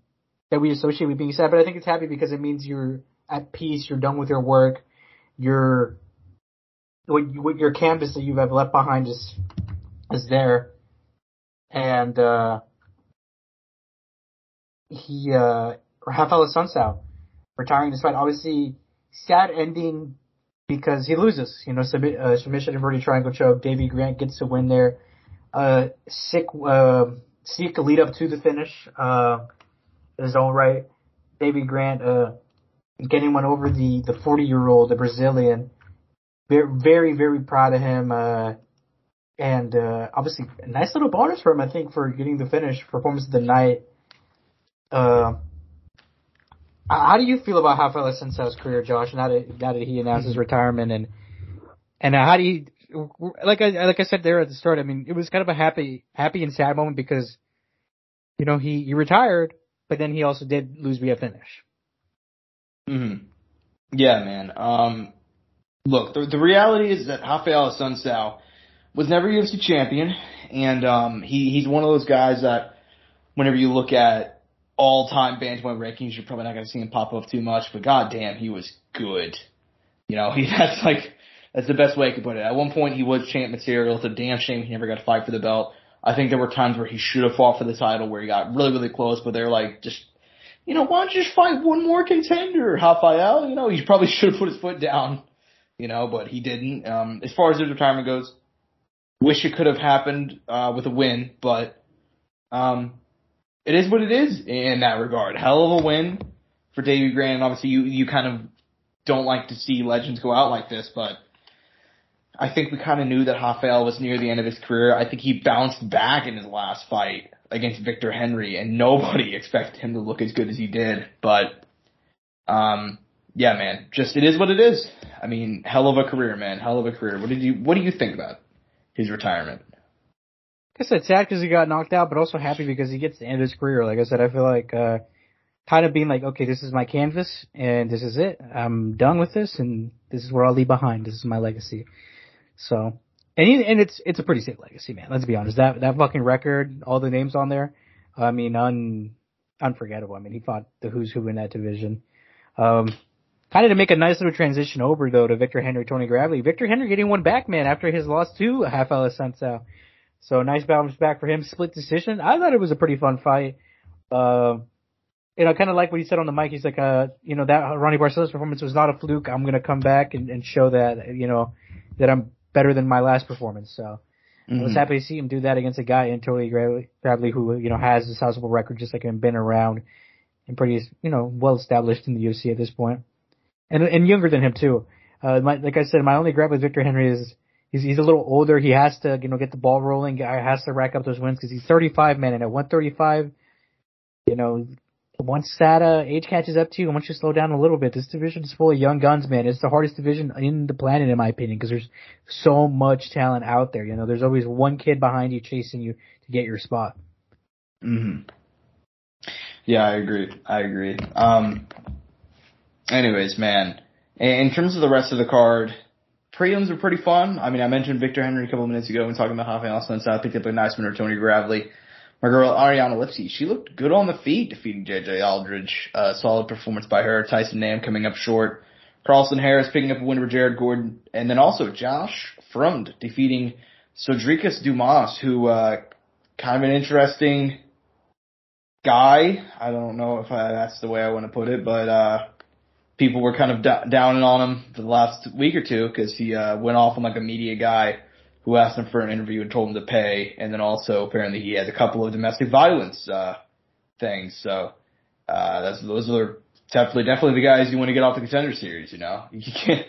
that we associate with being sad. But I think it's happy because it means you're at peace. You're done with your work. You're what, you- what your canvas that you have left behind is is there. And uh he uh Rafael Assunção retiring despite. Obviously, sad ending because he loses. You know, submit, uh, submission inverted triangle choke. Davey Grant gets to win there. Uh, sick, uh, lead up to the finish. Uh, his own right. Davey Grant, uh, getting one over the, the 40 year old, the Brazilian. Very, very, very proud of him. Uh, and, uh, obviously a nice little bonus for him, I think, for getting the finish performance of the night. Uh, how do you feel about Rafael Assunção's career, Josh? Now that now that he announced his retirement, and and uh, how do you like I like I said there at the start? I mean, it was kind of a happy happy and sad moment because you know he he retired, but then he also did lose via finish. hmm Yeah, man. Um, look, the, the reality is that Rafael Assunção was never UFC champion, and um, he he's one of those guys that whenever you look at all time bantamweight rankings, you're probably not going to see him pop up too much. But goddamn, he was good. You know, he that's like that's the best way I could put it. At one point, he was champ material. It's a damn shame he never got to fight for the belt. I think there were times where he should have fought for the title, where he got really really close, but they're like just you know, why don't you just fight one more contender, Rafael? You know, he probably should have put his foot down, you know, but he didn't. Um, as far as his retirement goes, wish it could have happened, uh, with a win, but, um, it is what it is in that regard. Hell of a win for Davey Grant, and obviously you, you kind of don't like to see legends go out like this, but I think we kind of knew that Rafael was near the end of his career. I think he bounced back in his last fight against Victor Henry, and nobody expected him to look as good as he did. But, um, yeah, man, just it is what it is. I mean, hell of a career, man, hell of a career. What did you What do you think about his retirement? I said, sad because he got knocked out, but also happy because he gets to end of his career. Like I said, I feel like uh kind of being like, okay, this is my canvas and this is it. I'm done with this and this is where I'll leave behind. This is my legacy. So, and he, and it's it's a pretty sick legacy, man. Let's be honest. That that fucking record, all the names on there. I mean, un unforgettable. I mean, he fought the who's who in that division. Um, kind of to make a nice little transition over though to Victor Henry, Tony Gravely. Victor Henry getting one back, man, after his loss to Raph Assunção. So nice bounce back for him. Split decision. I thought it was a pretty fun fight. Uh, you know, kind of like what he said on the mic. He's like, uh, you know, that Raoni Barcelos performance was not a fluke. I'm gonna come back and, and show that, you know, that I'm better than my last performance. So mm-hmm. I was mm-hmm. happy to see him do that against a guy in Tony Gravely who, you know, has a sizable record just like him, been around and pretty, you know, well established in the UFC at this point, and and younger than him too. Uh, my, like I said, my only gripe with Victor Henry is he's he's a little older. He has to, you know, get the ball rolling. He has to rack up those wins because he's 35, man, and at 135, you know, once that uh, age catches up to you, once you slow down a little bit, this division is full of young guns, man. It's the hardest division in the planet, in my opinion, because there's so much talent out there. You know, there's always one kid behind you chasing you to get your spot. Hmm. Yeah, I agree. I agree. Um. Anyways, man. In terms of the rest of the card, prelims were pretty fun. I mean, I mentioned Victor Henry a couple minutes ago when talking about Rafael Assunção. I picked up a nice winner, Tony Gravely my girl Ariane Lipski, she looked good on the feet defeating JJ Aldrich. Uh, solid performance by her. Tyson Nam coming up short. Carlson Harris picking up a win over Jared Gordon. And then also Josh Fremd defeating Sedriques Dumas, who, uh, kind of an interesting guy. I don't know if I, that's the way I want to put it, but, uh, people were kind of d- downing on him the last week or two because he, uh, went off on like a media guy who asked him for an interview and told him to pay. And then also apparently he has a couple of domestic violence, uh, things. So, uh, that's, those are definitely, definitely the guys you want to get off the contender series, you know? You can't,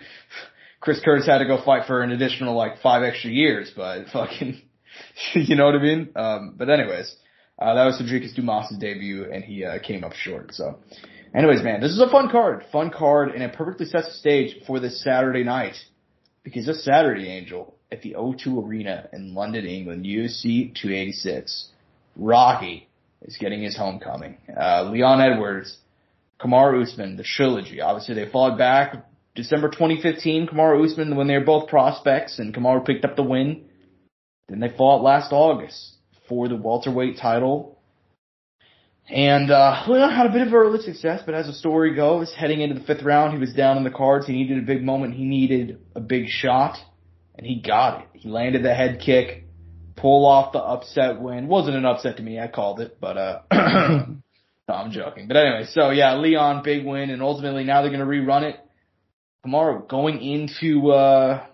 Chris Curtis had to go fight for an additional like five extra years, but fucking, you know what I mean? Um, but anyways, uh, that was Sedriques Dumas' debut and he, uh, came up short. So, anyways, man, this is a fun card, fun card, and it perfectly sets the stage for this Saturday night. Because this Saturday, Angel, at the O2 Arena in London, England, UFC 286. Rocky is getting his homecoming. Uh, Leon Edwards, Kamaru Usman, the trilogy. Obviously, they fought back December 2015. Kamaru Usman when they were both prospects, and Kamaru picked up the win. Then they fought last August for the welterweight title. And uh, Leon had a bit of early success, but as the story goes, heading into the fifth round, he was down in the cards. He needed a big moment. He needed a big shot and he got it. He landed the head kick, pull off the upset win. Wasn't an upset to me, I called it, but uh, no, I'm joking. But anyway, so yeah, Leon, big win, and ultimately now they're gonna rerun it tomorrow, going into uh,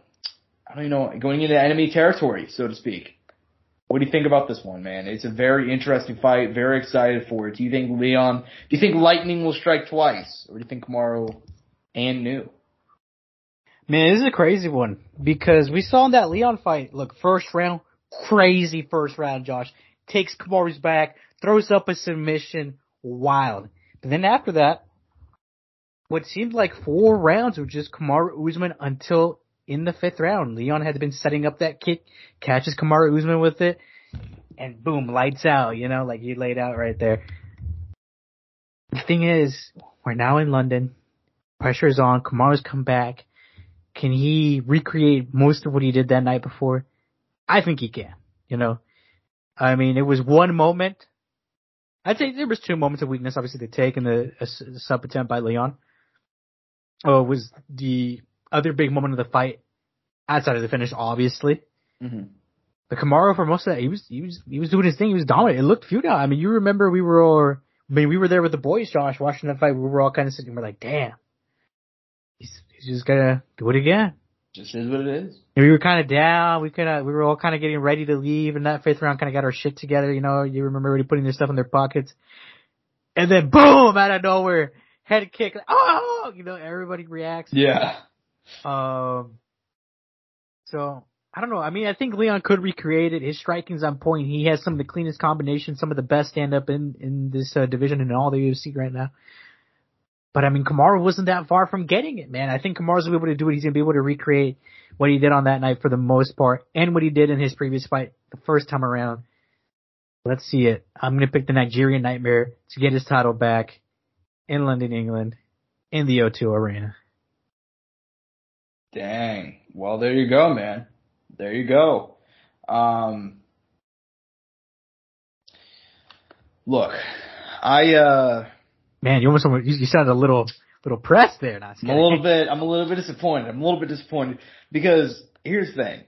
I don't even know, going into enemy territory, so to speak. What do you think about this one, man? It's a very interesting fight. Very excited for it. Do you think Leon? Do you think lightning will strike twice, or do you think Kamaru and new? Man, this is a crazy one because we saw in that Leon fight. Look, first round, crazy first round. Josh takes Kamaru's back, throws up a submission, wild. But then after that, what seemed like four rounds of just Kamaru Usman until in the fifth round. Leon had been setting up that kick, catches Kamaru Usman with it, and boom, lights out. You know, like you laid out right there. The thing is, we're now in London. Pressure is on. Kamaru's come back. Can he recreate most of what he did that night before? I think he can. You know, I mean, it was one moment. I'd say there was two moments of weakness, obviously the take and the, sub attempt by Leon. Oh, it was the other big moment of the fight outside of the finish, obviously. Mm-hmm. But Kamaru for most of that, he was he was he was doing his thing. He was dominant. It looked futile. I mean, you remember we were all, I mean, we were there with the boys, Josh, watching that fight. We were all kind of sitting. We're like, damn, he's He's just gonna do it again. Just is what it is. And we were kind of down. We kind of we were all kind of getting ready to leave, and that fifth round kind of got our shit together. You know, you remember everybody putting their stuff in their pockets, and then boom, out of nowhere, head kick. oh, you know, everybody reacts. Yeah. Um. So I don't know. I mean, I think Leon could recreate it. His striking's on point. He has some of the cleanest combinations, some of the best stand up in in this uh, division and in all the UFC right now. But I mean, Kamaru wasn't that far from getting it, man. I think Kamaru's gonna be able to do it. He's gonna be able to recreate what he did on that night for the most part, and what he did in his previous fight the first time around. Let's see it. I'm gonna pick the Nigerian Nightmare to get his title back in London, England, in the O2 Arena. Dang. Well, there you go, man. There you go. Um, look, I uh, Man, you almost you, you sounded a little little pressed there. Not I'm a little bit. I'm a little bit disappointed. I'm a little bit disappointed because here's the thing.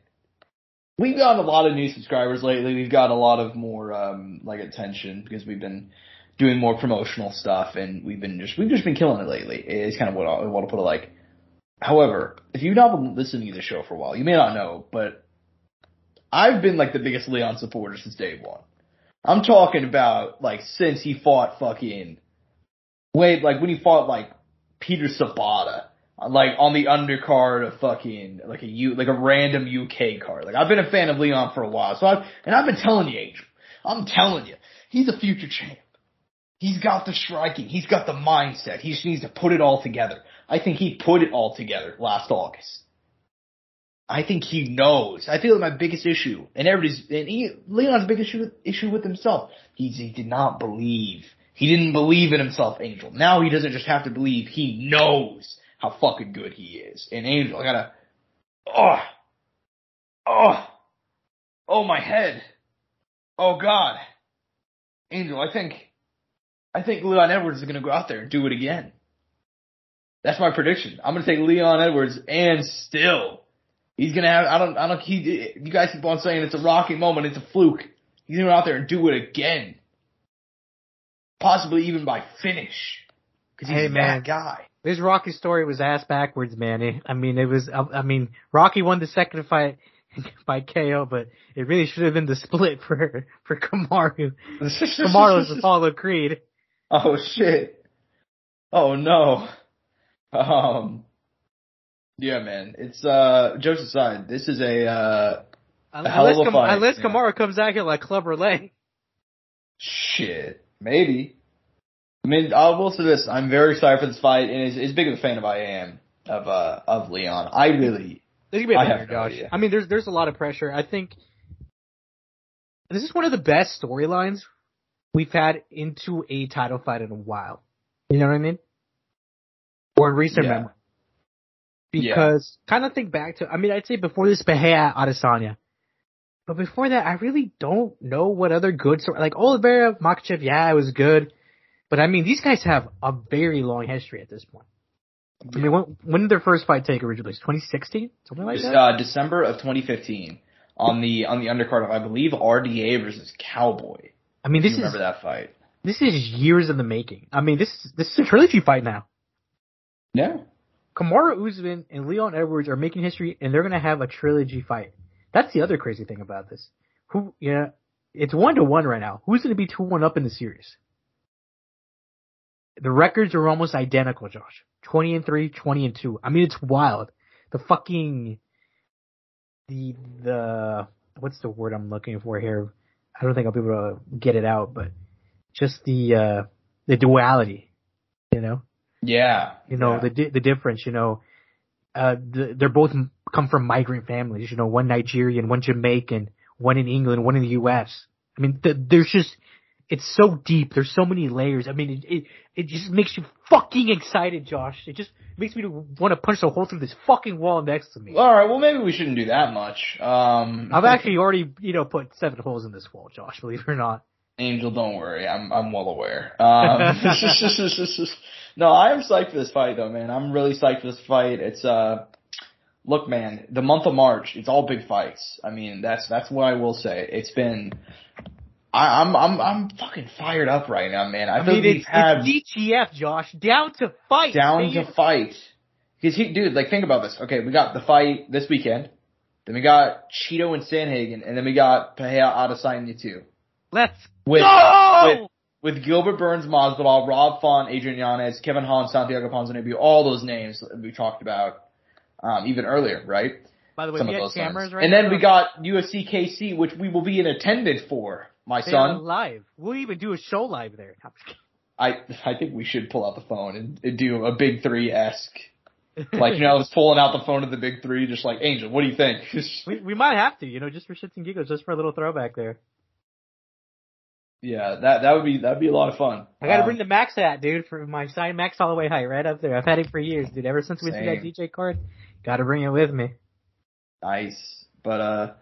We've gotten a lot of new subscribers lately. We've got a lot of more um like attention because we've been doing more promotional stuff and we've been just we've just been killing it lately. It's kind of what I want to put it like. However, if you've not been listening to the show for a while, you may not know, but I've been like the biggest Leon supporter since day one. I'm talking about like since he fought fucking wait like when he fought like Peter Sabata like on the undercard of fucking like a U like a random UK card. Like I've been a fan of Leon for a while, so I've and I've been telling you, Angel, I'm telling you, he's a future champ. He's got the striking, he's got the mindset. He just needs to put it all together. I think he put it all together last August. I think he knows. I feel like my biggest issue, and everybody's, and he, Leon's biggest issue, issue with himself, he's, he did not believe. He didn't believe in himself, Angel. Now he doesn't just have to believe, he knows how fucking good he is. And Angel, I gotta, oh, oh, oh my head. Oh god. Angel, I think, I think Leon Edwards is gonna go out there and do it again. That's my prediction. I'm gonna take Leon Edwards and still, he's gonna have, I don't, I don't, he, you guys keep on saying it's a rocky moment, it's a fluke. He's gonna go out there and do it again. Possibly even by finish. Cause he's Hey, man. that guy. This Rocky story was ass backwards, man. I mean, it was. I mean, Rocky won the second fight by KO, but it really should have been the split for for Kamaru. Kamaru was Apollo Creed. Oh shit. Oh no. Um. Yeah, man. It's uh jokes aside. This is a uh hell of Unless, a Kam- fight, unless yeah. Kamaru comes out here like Clubber Lang. shit. Maybe. I mean, I will say this. I'm very excited for this fight, and as, as big of a fan of I am of uh of Leon, I really This is gonna be a I banger, have no Josh. idea. I mean, there's there's a lot of pressure. I think this is one of the best storylines we've had into a title fight in a while. You know what I mean? Or in recent Yeah. memory. Because kind of think back to, I mean, I'd say before this Pereira Adesanya. But before that, I really don't know what other good story, like Oliveira, Makhachev, yeah, it was good. But I mean, these guys have a very long history at this point. I mean, when, when did their first fight take originally? 2016? Something like that? uh, December of 2015 on the on the undercard of I believe RDA versus Cowboy. I mean, this is, remember that fight? this is years in the making. I mean, this, this is a trilogy fight now. Yeah. Kamaru Usman and Leon Edwards are making history, and they're gonna have a trilogy fight. That's the other crazy thing about this. Who, yeah, it's one to one right now. Who's gonna be two one up in the series? The records are almost identical, Josh. 20 and 3, 20 and 2. I mean, it's wild. The fucking, the, the, what's the word I'm looking for here? I don't think I'll be able to get it out, but just the, uh, the duality, you know? Yeah. you know yeah. the the difference you know uh the, they're both come from migrant families you know one Nigerian one Jamaican one in England one in the US I mean th- there's just it's so deep there's so many layers I mean it, it it just makes you fucking excited Josh it just makes me want to punch a hole through this fucking wall next to me All right. Well, maybe we shouldn't do that much. Um, I've actually already you know put seven holes in this wall Josh believe it or not Angel, don't worry. I'm I'm well aware. Um, no, I am psyched for this fight though, man. I'm really psyched for this fight. It's uh, look, man, the month of March, it's all big fights. I mean, that's that's what I will say. It's been. I, I'm I'm I'm fucking fired up right now, man. I, I mean it's, it's DTF Josh down to fight down baby. to fight. Because he, dude, like think about this. Okay, we got the fight this weekend. Then we got Chito and Sandhagen, and then we got Pereira Adesanya too. Let's With go with with Gilbert Burns, Masvidal, Rob Font, Adrian Yanez, Kevin Hahn, Santiago Ponzinibbio, all those names that we talked about um, even earlier, right? by the way Some we those cameras right and then we got UFC KC, which we will be in attendance for, my They son. live. We'll even do a show live there. I'm just kidding. I I think we should pull out the phone and, and do a big three esque. Like you know, I was pulling out the phone of the big three, just like Angel. What do you think? we we might have to, you know, just for shits and giggles, just for a little throwback there. Yeah, that that would be that'd be a lot of fun. I gotta Um, bring the Max hat, dude, for my sign Max Holloway height right up there. I've had it for years, dude. Ever since we see that DJ card, gotta bring it with me. Nice. But uh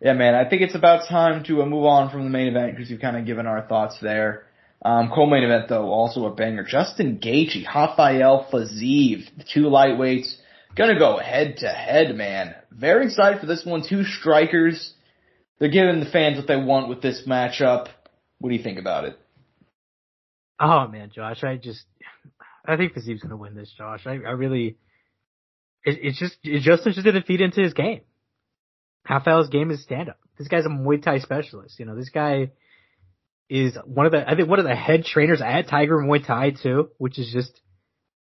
yeah man, I think it's about time to uh, move on from the main event because we've kind of given our thoughts there. Um co-main event though, also a banger. Justin Gaethje, Rafael Fiziev, the two lightweights, gonna go head to head, man. Very excited for this one. Two strikers. They're giving the fans what they want with this matchup. What do you think about it? Oh man, Josh, I just, I think Fiziev's gonna win this, Josh. I, I really, it, it's just, it Justin just didn't feed into his game. Rafael's game is stand up. This guy's a Muay Thai specialist. You know, this guy is one of the, I think one of the head trainers at Tiger Muay Thai too, which is just,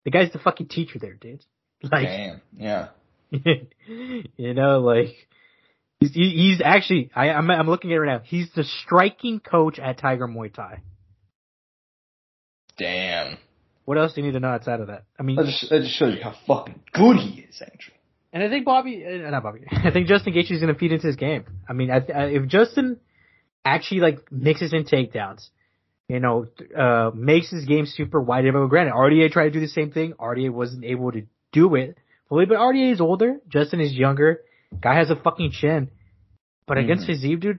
the guy's the fucking teacher there, dude. Like, Damn. Yeah. you know, like he's he's actually I I'm I'm looking at it right now. He's the striking coach at Tiger Muay Thai. Damn. What else do you need to know outside of that? I mean, That just, that just shows you how fucking good he is, Andrew. and I think Bobby, uh, not Bobby, I think Justin Gaethje is going to feed into his game. I mean, I, I, if Justin actually like mixes in takedowns, you know, uh, makes his game super wide able. Granted, RDA tried to do the same thing. RDA wasn't able to do it fully, but RDA is older. Justin is younger. Guy has a fucking chin. But against Mhm. Fiziev, dude,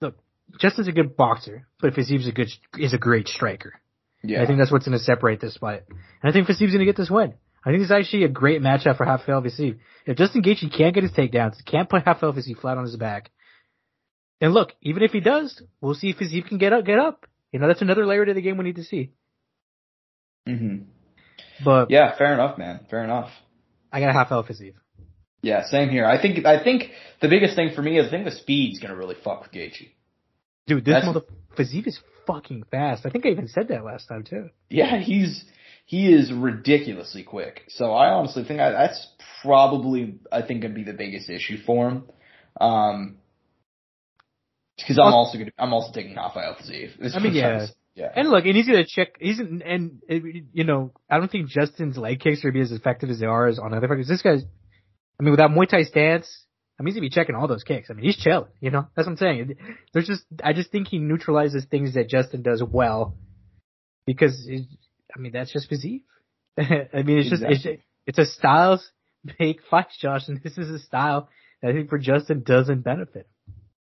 look, Justin's a good boxer, but Fiziev's a good, is a great striker. Yeah. I think that's what's going to separate this fight. And I think Fiziev's going to get this win. I think it's actually a great matchup for Rafael Fiziev. If Justin Gaethje can't get his takedowns, can't put Rafael Fiziev flat on his back, and look, even if he does, we'll see if Fiziev can get up, get up. You know, that's another layer to the game we need to see. hmm But Yeah, fair enough, man. Fair enough. I got a Rafael Fiziev. Yeah, same here. I think I think the biggest thing for me is I think the speed's gonna really fuck with Gaethje. Dude, this mother Fiziev is fucking fast. I think I even said that last time too. Yeah, he's he is ridiculously quick. So I honestly think I, that's probably I think gonna be the biggest issue for him. Um, because I'm Also- gonna I'm also taking Rafael Fiziev. I mean, yeah. yeah. And look, and he's gonna check. He's and and you know, I don't think Justin's leg kicks are gonna be as effective as they are as on other fighters. This guy's, I mean, with that Muay Thai stance, I mean, he's gonna be checking all those kicks. I mean, he's chilling. You know, that's what I'm saying. There's just, I just think he neutralizes things that Justin does well, because it, I mean, that's just physique. I mean, it's just, it's, it's a styles make fight, Josh, and this is a style that I think for Justin doesn't benefit.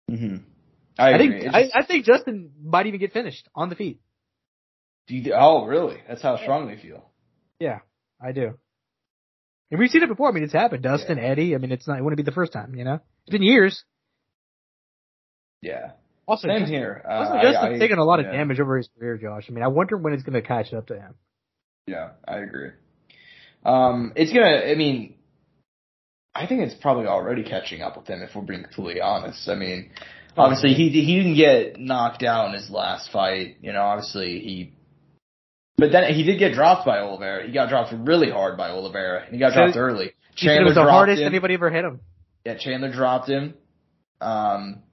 hmm I, I, think, It's I, I think Justin might even get finished on the feet. do you, oh, really? That's how strongly you feel. Yeah, I do. And we've seen it before. I mean, it's happened. Dustin, Eddie. I mean, it's not. It wouldn't be the first time. You know, it's been years. Yeah. Also, Same Justin, here. Uh, also Justin's I- taken a lot of yeah. damage over his career, Josh. I mean, I wonder when it's going to catch up to him. Yeah, I agree. Um, it's gonna. I mean, I think it's probably already catching up with him. If we're being completely honest. I mean, obviously he he didn't get knocked out in his last fight. You know, obviously he. But then he did get dropped by Oliveira. He got dropped really hard by Oliveira, and he got So- dropped early. Said it was the hardest him. anybody ever hit him. Yeah, Chandler dropped him. Um,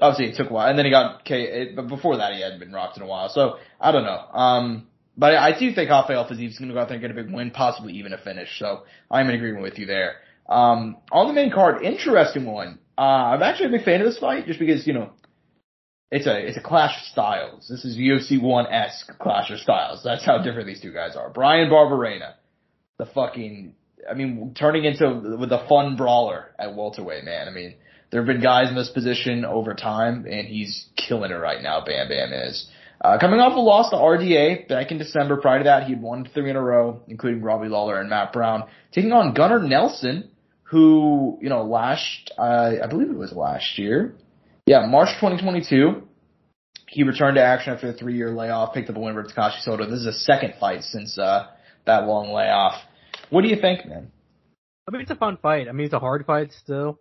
obviously it took a while, and then he got K. But before that, he hadn't been dropped in a while. So I don't know. Um, but I, I do think Rafael is going to go out there and get a big win, possibly even a finish. So I'm in agreement with you there. Um, on the main card, interesting one. Uh, I'm actually a big fan of this fight, just because you know. It's a it's a clash of styles. This is UFC one esque clash of styles. That's how different these two guys are. Bryan Barberena, the fucking I mean, turning into with a fun brawler at welterweight, man. I mean, there have been guys in this position over time, and he's killing it right now. Bam Bam is. Uh, coming off a loss to RDA back in December. Prior to that, he had won three in a row, including Robbie Lawler and Matt Brown, taking on Gunnar Nelson, who you know last uh, I believe it was last year. Yeah, March 2022. He returned to action after a three-year layoff, picked up a win over Takashi Sato. This is a second fight since uh, that long layoff. What do you think, man? I mean, it's a fun fight. I mean, it's a hard fight still.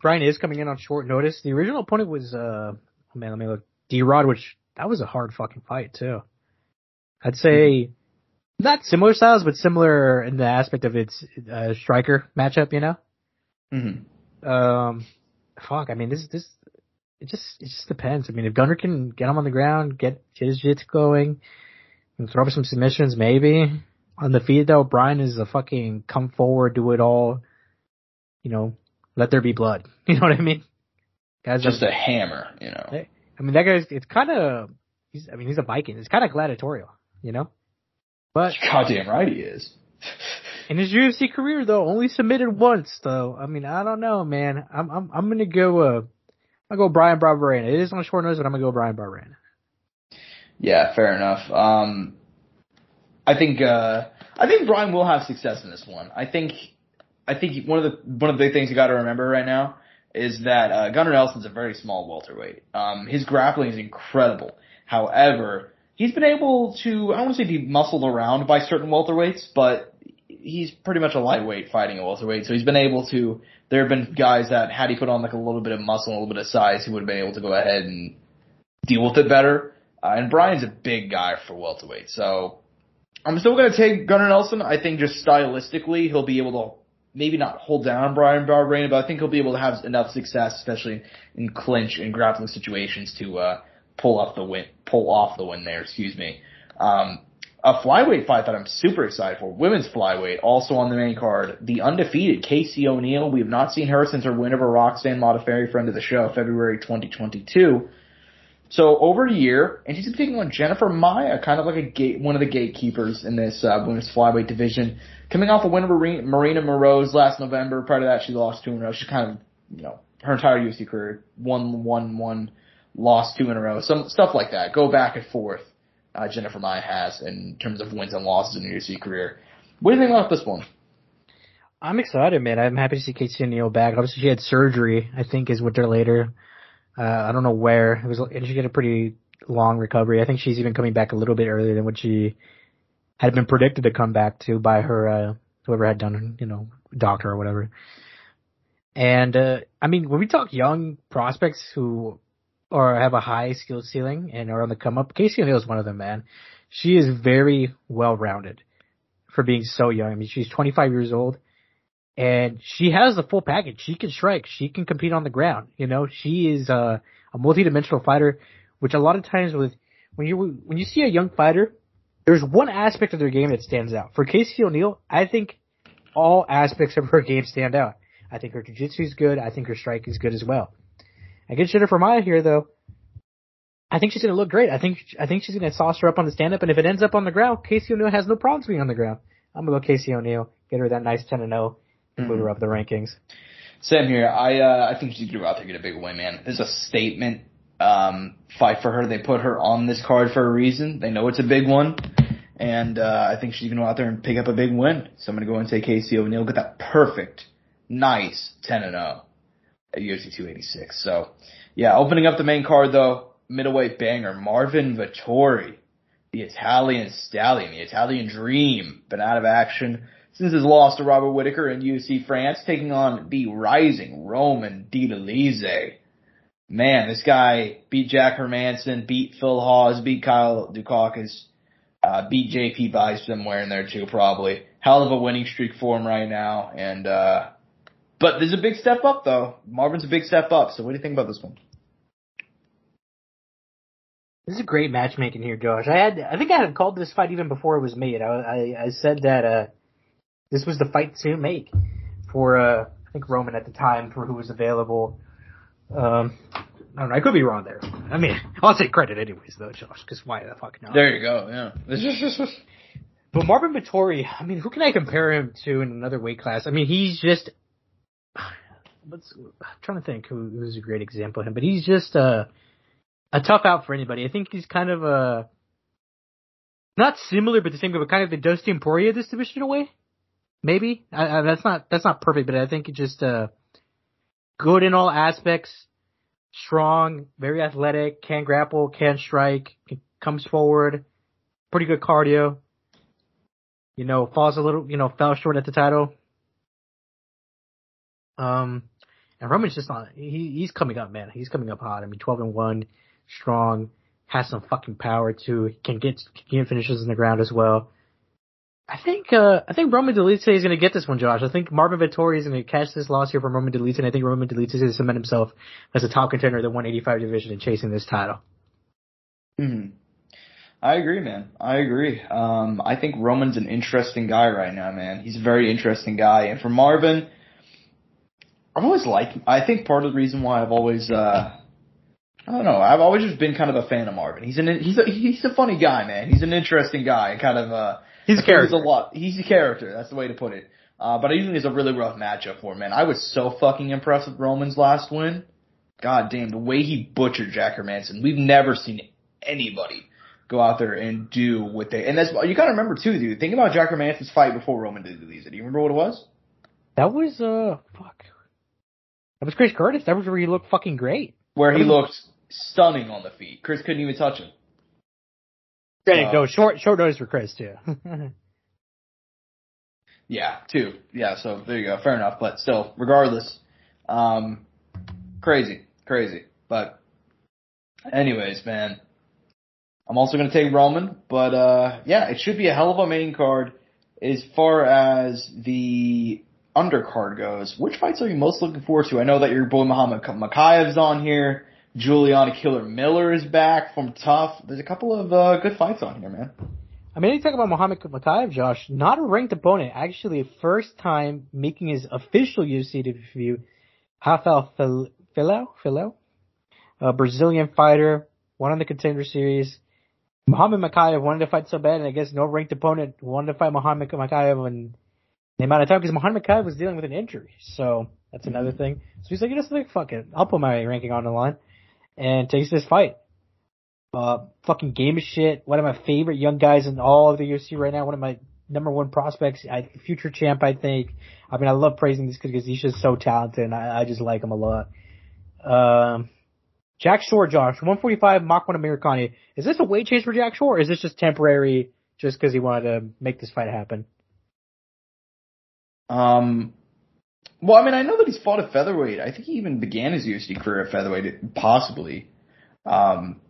Bryan is coming in on short notice. The original opponent was, uh, oh man, let me look. D-Rod, which, that was a hard fucking fight too. I'd say, not similar styles, but similar in the aspect of its, uh, striker matchup, you know? Mm-hmm. Um, fuck, I mean, this, this, it just it just depends. I mean, if Gunnar can get him on the ground, get his jiu going, and throw up some submissions, maybe. On the feet though, Bryan is a fucking come forward, do it all. You know, let there be blood. You know what I mean? Guys, just a hammer. You know. I mean, that guy's. It's kind of. He's. I mean, he's a Viking. It's kind of gladiatorial. You know. But goddamn right he is. in his UFC career though, only submitted once though. I mean, I don't know, man. I'm I'm I'm gonna go. Uh, Gonna go Bryan Barberena. It is on short notice, but I'm gonna go Bryan Barberena. Yeah, fair enough. Um, I think uh, I think Bryan will have success in this one. I think I think one of the one of the big things you got to remember right now is that uh, Gunnar Nelson's a very small welterweight. Um, his grappling is incredible. However, he's been able to I don't want to say be muscled around by certain welterweights, but he's pretty much a lightweight fighting a welterweight. So he's been able to. There have been guys that had he put on like a little bit of muscle, and a little bit of size, he would have been able to go ahead and deal with it better. Uh, and Bryan's a big guy for welterweight, so I'm still going to take Gunnar Nelson. I think just stylistically, he'll be able to maybe not hold down Bryan Barberena, but I think he'll be able to have enough success, especially in clinch and grappling situations, to uh, pull off the win, pull off the win there. Excuse me. Um, a flyweight fight that I'm super excited for, women's flyweight, also on the main card. The undefeated Casey O'Neill. We have not seen her since her win over Roxanne Modafferi, friend of the show, February 2022. So over a year, and she's been taking on Jennifer Maia, kind of like a gate, one of the gatekeepers in this uh, women's flyweight division. Coming off a win over Marina Moroz last November. Prior to that, she lost two in a row. She kind of, you know, her entire UFC career, one, one, one, lost two in a row. Some stuff like that. Go back and forth. Uh, Jennifer Maia has in terms of wins and losses in her UFC career. What do you think about this one? I'm excited, man. I'm happy to see Casey O'Neill back. Obviously, she had surgery. I think is winter later. Uh, I don't know where. It was, and she had a pretty long recovery. I think she's even coming back a little bit earlier than what she had been predicted to come back to by her, uh, whoever had done, her, you know, doctor or whatever. And, uh, I mean, when we talk young prospects who or have a high skill ceiling and are on the come up, Casey O'Neill is one of them, man. She is very well rounded for being so young. I mean, she's 25 years old and she has the full package. She can strike. She can compete on the ground. You know, she is a, a multi-dimensional fighter, which a lot of times with when you when you see a young fighter, there's one aspect of their game that stands out. For Casey O'Neill, I think all aspects of her game stand out. I think her jiu-jitsu is good. I think her strike is good as well. Against Jennifer Maia here, though, I think she's going to look great. I think I think she's going to sauce her up on the stand-up, and if it ends up on the ground, Casey O'Neill has no problems being on the ground. I'm going to go Casey O'Neill, get her that nice 10 and 0 mm-hmm. move her up the rankings. Same here. I uh, I think she's gonna go out there and get a big win, man. This is a statement um, fight for her. They put her on this card for a reason. They know it's a big one, and uh, I think she's gonna go out there and pick up a big win. So I'm gonna go and say Casey O'Neill get that perfect, nice 10 and 0 at UFC 286. So yeah, opening up the main card though, middleweight banger Marvin Vettori, the Italian stallion, the Italian dream, been out of action since his loss to Robert Whitaker in UFC France, taking on the rising Roman Dolidze. Man, this guy beat Jack Hermansson, beat Phil Hawes, beat Kyle Daukaus, uh, beat JP Buys somewhere in there too, probably. Hell of a winning streak for him right now, and uh, but there's a big step up though. Marvin's a big step up. So what do you think about this one? This is a great matchmaking here, Josh. I had, I think I had called this fight even before it was made. I, I, I said that, uh, this was the fight to make for uh, I think Roman at the time for who was available. Um, I don't know. I could be wrong there. I mean, I'll take credit anyways, though, Josh. Because why the fuck not? There you go. Yeah. but Marvin Vettori, I mean, who can I compare him to in another weight class? I mean, he's just. Let's, I'm trying to think who, who's a great example of him, but he's just a a tough out for anybody. I think he's kind of a not similar, but the same, but kind of the Dustin Poirier division in a way. Maybe I, I, that's not that's not perfect, but I think it just uh, good in all aspects, strong, very athletic, can grapple, can strike, comes forward, pretty good cardio. You know, falls a little, you know, fell short at the title. Um, and Roman's just not. He he's coming up, man. He's coming up hot. I mean, twelve and one, strong, has some fucking power too. Can get can finishes in the ground as well. I think uh I think Roman Dolidze is going to get this one, Josh. I think Marvin Vettori is going to catch this loss here from Roman Dolidze, and I think Roman Dolidze is to cement himself as a top contender of the 185 division and chasing this title. Hmm. I agree, man. I agree. Um, I think Roman's an interesting guy right now, man. He's a very interesting guy, and for Marvin, I've always liked. I think part of the reason why I've always, uh, I don't know, I've always just been kind of a fan of Marvin. He's an he's a he's a funny guy, man. He's an interesting guy, kind of uh He's a character. He's a lot. He's a character. That's the way to put it. Uh, but I think it's a really rough matchup for him, man. I was so fucking impressed with Roman's last win. God damn, the way he butchered Jack Hermansson. We've never seen anybody go out there and do what they, and that's, you gotta remember too, dude. Think about Jack Hermansson's fight before Roman did these. Do you remember what it was? That was, uh, fuck. That was Chris Curtis. That was where he looked fucking great. Where he looked stunning on the feet. Chris couldn't even touch him. Granted, uh, no, short, short notice for Chris too. yeah, too. Yeah, so there you go. Fair enough. But still, regardless, um, crazy, crazy. But anyways, man, I'm also going to take Roman, but uh, yeah, it should be a hell of a main card. As far as the undercard goes, which fights are you most looking forward to? I know that your boy Muhammad Mokaev's on here. Juliana Killer Miller is back from Tough. There's a couple of uh, good fights on here, man. I mean, you talk about Muhammad Mokaev, Josh, not a ranked opponent. Actually, first time making his official UFC debut. Rafael Filho, Filho, a Brazilian fighter, won on the contender series. Muhammad Mokaev wanted to fight so bad, and I guess no ranked opponent wanted to fight Muhammad Mokaev in the amount of time because Muhammad Mokaev was dealing with an injury. So that's another mm-hmm. thing. So he's like, you know, like, fuck it. I'll put my ranking on the line and takes this fight. Uh, fucking game of shit. One of my favorite young guys in all of the UFC right now. One of my number one prospects. I, future champ, I think. I mean, I love praising this kid because he's just so talented and I, I just like him a lot. Um, Jack Shore, Josh, 145 Makwan Amirkhani. Is this a weight change for Jack Shore or is this just temporary just because he wanted to make this fight happen? Um, well, I mean, I know that he's fought at featherweight. I think he even began his UFC career at featherweight, possibly. Um,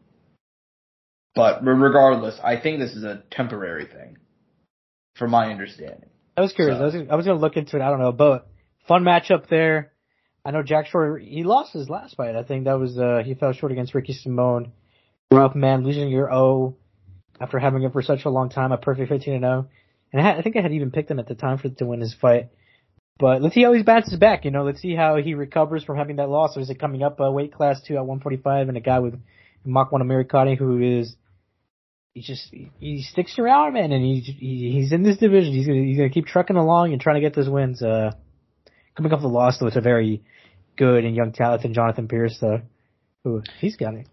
but regardless, I think this is a temporary thing, from my understanding. I was curious. So. I was I was gonna look into it. I don't know, but fun matchup there. I know Jack Shore. He lost his last fight. I think that was uh he fell short against Ricky Simón. Rough man, losing your O after having it for such a long time. A perfect 15 and 0. And I, had, I think I had even picked him at the time for to win his fight. But let's see how he bounces back. You know, let's see how he recovers from having that loss. Or is it coming up a weight class two at 145 and a guy with Makwan Amirkhani who is he just he sticks around, man, and he's he's in this division. He's gonna he's gonna keep trucking along and trying to get those wins. Uh, coming off the loss though, it's a very good and young talented Jonathan Pearce though. Who he's got it.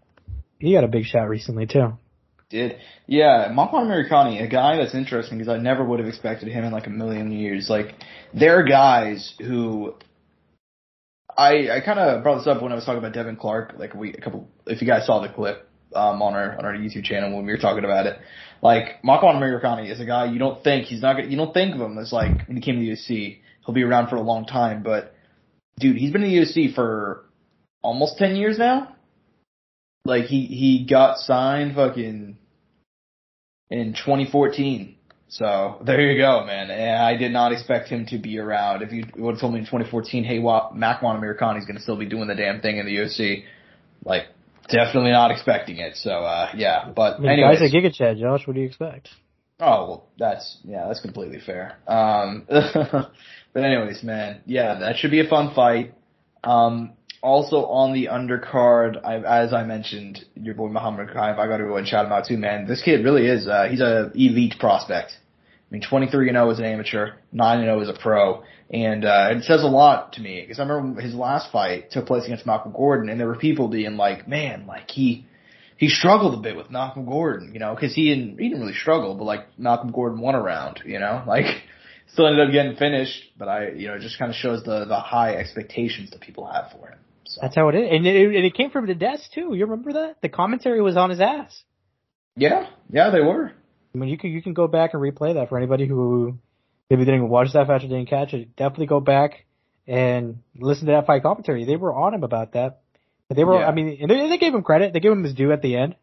He got a big shot recently too did. Yeah, Makwan Amirkhani, a guy that's interesting because I never would have expected him in like a million years. Like, there are guys who I I kind of brought this up when I was talking about Devin Clark, like we a couple. If you guys saw the clip um, on our on our YouTube channel when we were talking about it, like Makwan Amirkhani is a guy you don't think he's not gonna, you don't think of him as like when he came to the UFC, he'll be around for a long time, but dude, he's been in the UFC for almost ten years now. Like he he got signed fucking in 2014. So there you go, man. And I did not expect him to be around. If you would have told me in 2014, hey, well, Makwan Amirkhani is going to still be doing the damn thing in the UFC, like definitely not expecting it. So uh yeah, but I mean, anyways, guys at Giga Chad, Josh, what do you expect? Oh well, that's yeah, that's completely fair. Um, but anyways, man, yeah, that should be a fun fight. Um, also on the undercard, I, as I mentioned, your boy Muhammad Mokaev, I got to go and shout him out too, man. This kid really is, uh, he's a elite prospect. I mean, 23 and 0 as an amateur, 9 and 0 as a pro, and uh, it says a lot to me because I remember his last fight took place against Malcolm Gordon, and there were people being like, "Man, like he he struggled a bit with Malcolm Gordon, you know, because he didn't he didn't really struggle, but like Malcolm Gordon won a round, you know, like still ended up getting finished, but I you know it just kind of shows the the high expectations that people have for him. So. That's how it is, and it, and it came from the desk too. You remember that? The commentary was on his ass. Yeah, yeah, they were. I mean, you can you can go back and replay that for anybody who maybe didn't watch that fight or didn't catch it. Definitely go back and listen to that fight commentary. They were on him about that. But they were, yeah. I mean, and they, they gave him credit. They gave him his due at the end.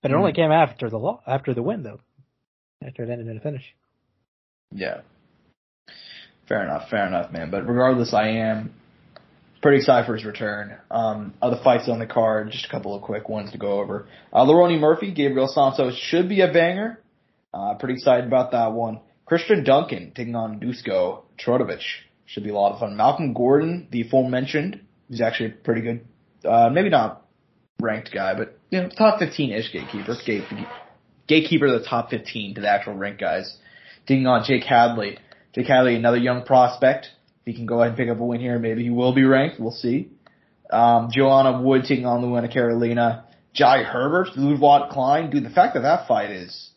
But it mm only came after the law, after the win, though. after it ended in a finish. Yeah. Fair enough, fair enough, man. But regardless, I am pretty excited for his return. Um, other fights on the card, just a couple of quick ones to go over. Uh, Murphy, Gabriel Santos should be a banger. Uh, pretty excited about that one. Christian Duncan taking on Dusko Todorovic should be a lot of fun. Malcolm Gordon, the aforementioned, he's actually a pretty good, uh, maybe not ranked guy, but you know, top 15-ish gatekeeper, gate, gatekeeper of the top 15 to the actual ranked guys. Taking on Jake Hadley. Jake Hadley, another young prospect. If he can go ahead and pick up a win here, maybe he will be ranked. We'll see. Um, Joanna Wood taking on Luana Carolina. Jai Herbert, Ludwig Klein. Dude, the fact that that fight is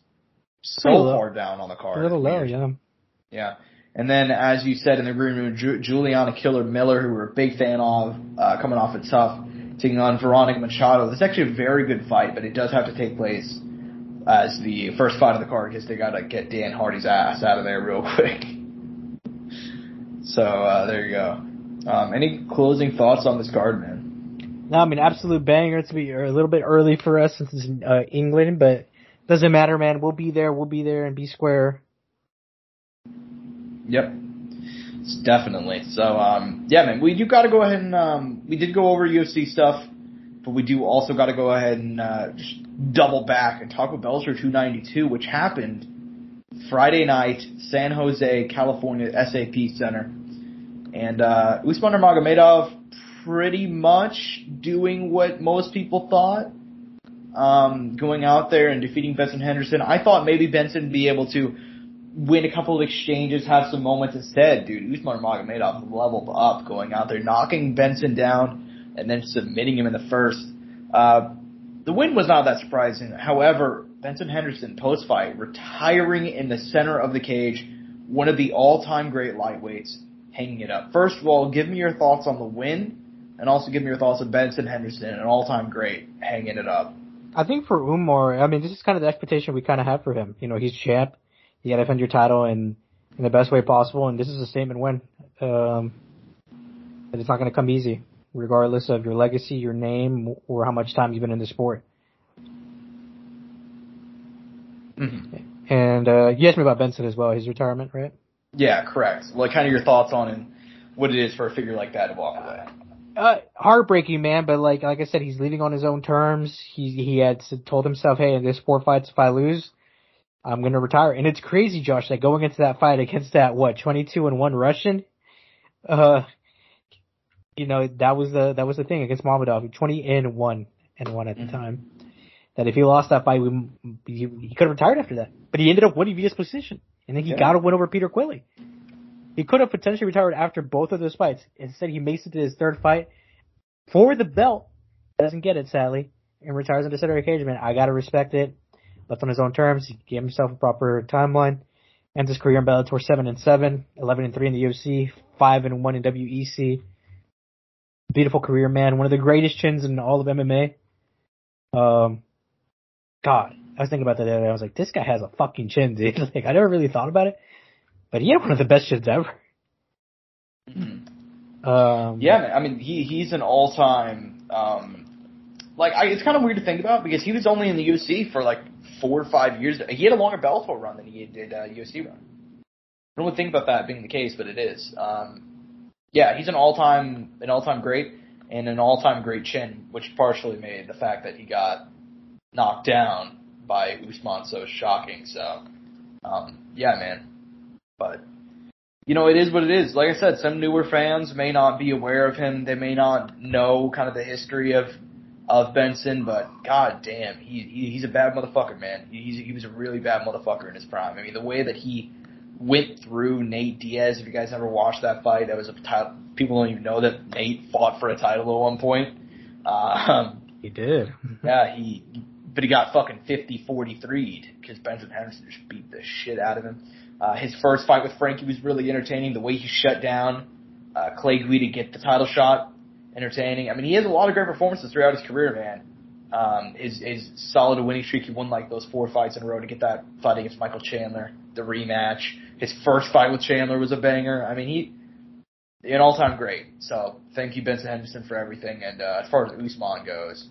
so far down on the card. A little low, yeah. Yeah. And then, as you said in the green room, Ju- Juliana Killer Miller, who we're a big fan of, uh, coming off a tough, taking on Veronica Machado. This is actually a very good fight, but it does have to take place as the first fight of the card because they got to get Dan Hardy's ass out of there real quick. So uh, there you go. Um, any closing thoughts on this card, man? No, I mean absolute banger. It's be a little bit early for us since it's uh, England, but doesn't matter, man. We'll be there. We'll be there and be square. Yep. Definitely. So, um, yeah, man, we do got to go ahead and um, we did go over UFC stuff, but we do also got to go ahead and uh, just double back and talk about Bellator 292, which happened Friday night, San Jose, California, SAP Center, and uh, Usman Nurmagomedov pretty much doing what most people thought. Um, going out there and defeating Benson Henderson. I thought maybe Benson would be able to win a couple of exchanges, have some moments instead. Dude, Usman Nurmagomedov leveled up going out there, knocking Benson down and then submitting him in the first. Uh, the win was not that surprising. However, Benson Henderson post fight retiring in the center of the cage, one of the all time great lightweights, hanging it up. First of all, give me your thoughts on the win, and also give me your thoughts on Benson Henderson, an all time great, hanging it up. I think for Umar, I mean, this is kind of the expectation we kind of have for him. You know, he's champ. You gotta defend your title in, in the best way possible, and this is a statement win. Um, and it's not gonna come easy, regardless of your legacy, your name, or how much time you've been in the sport. Mm-hmm. And, uh, you asked me about Benson as well, his retirement, right? Yeah, correct. Like, kind of your thoughts on and what it is for a figure like that to walk away. Uh, heartbreaking, man. But like, like I said, he's leaving on his own terms. He he had told himself, "Hey, in this four fights, if I lose, I'm gonna retire." And it's crazy, Josh, that going into that fight against that what 22 and one Russian, uh, you know that was the that was the thing against Mamedov, 20 and one and one at the mm-hmm. time. That if he lost that fight, we, he, he could have retired after that. But he ended up winning via position, and then he yeah. got a win over Peter Queally. He could have potentially retired after both of those fights. Instead, he makes it to his third fight for the belt. Doesn't get it, sadly, and retires under center cage. Man, I gotta respect it. Left on his own terms. He gave himself a proper timeline. Ends his career in Bellator 7 and 7, 11 and 3 in the UFC, 5 and 1 in WEC. Beautiful career, man. One of the greatest chins in all of MMA. Um, God, I was thinking about that the other day. I was like, this guy has a fucking chin, dude. like, I never really thought about it. But he had one of the best chins ever. Mm-hmm. Um, yeah, I mean, he he's an all time. Um, like, I, it's kind of weird to think about because he was only in the UFC for like four or five years. He had a longer Bellator run than he did uh, UFC run. I don't really think about that being the case, but it is. Um, yeah, he's an all time an all time great and an all time great chin, which partially made the fact that he got knocked down by Usman so shocking. So, um, yeah, man. But you know, it is what it is. Like I said, some newer fans may not be aware of him. They may not know kind of the history of of Benson, but god damn, he, he he's a bad motherfucker, man. He's he was a really bad motherfucker in his prime. I mean, the way that he went through Nate Diaz. If you guys ever watched that fight, that was a title. People don't even know that Nate fought for a title at one point. Um, he did. yeah, he, but he got fucking 50-43'd because Benson Henderson just beat the shit out of him. Uh, his first fight with Frankie was really entertaining. The way he shut down uh, Clay Guida to get the title shot, entertaining. I mean, he has a lot of great performances throughout his career, man. Um, his, his solid winning streak, he won like those four fights in a row to get that fight against Michael Chandler, the rematch. His first fight with Chandler was a banger. I mean, he, an all-time great. So thank you, Benson Henderson, for everything. And uh, as far as Usman goes,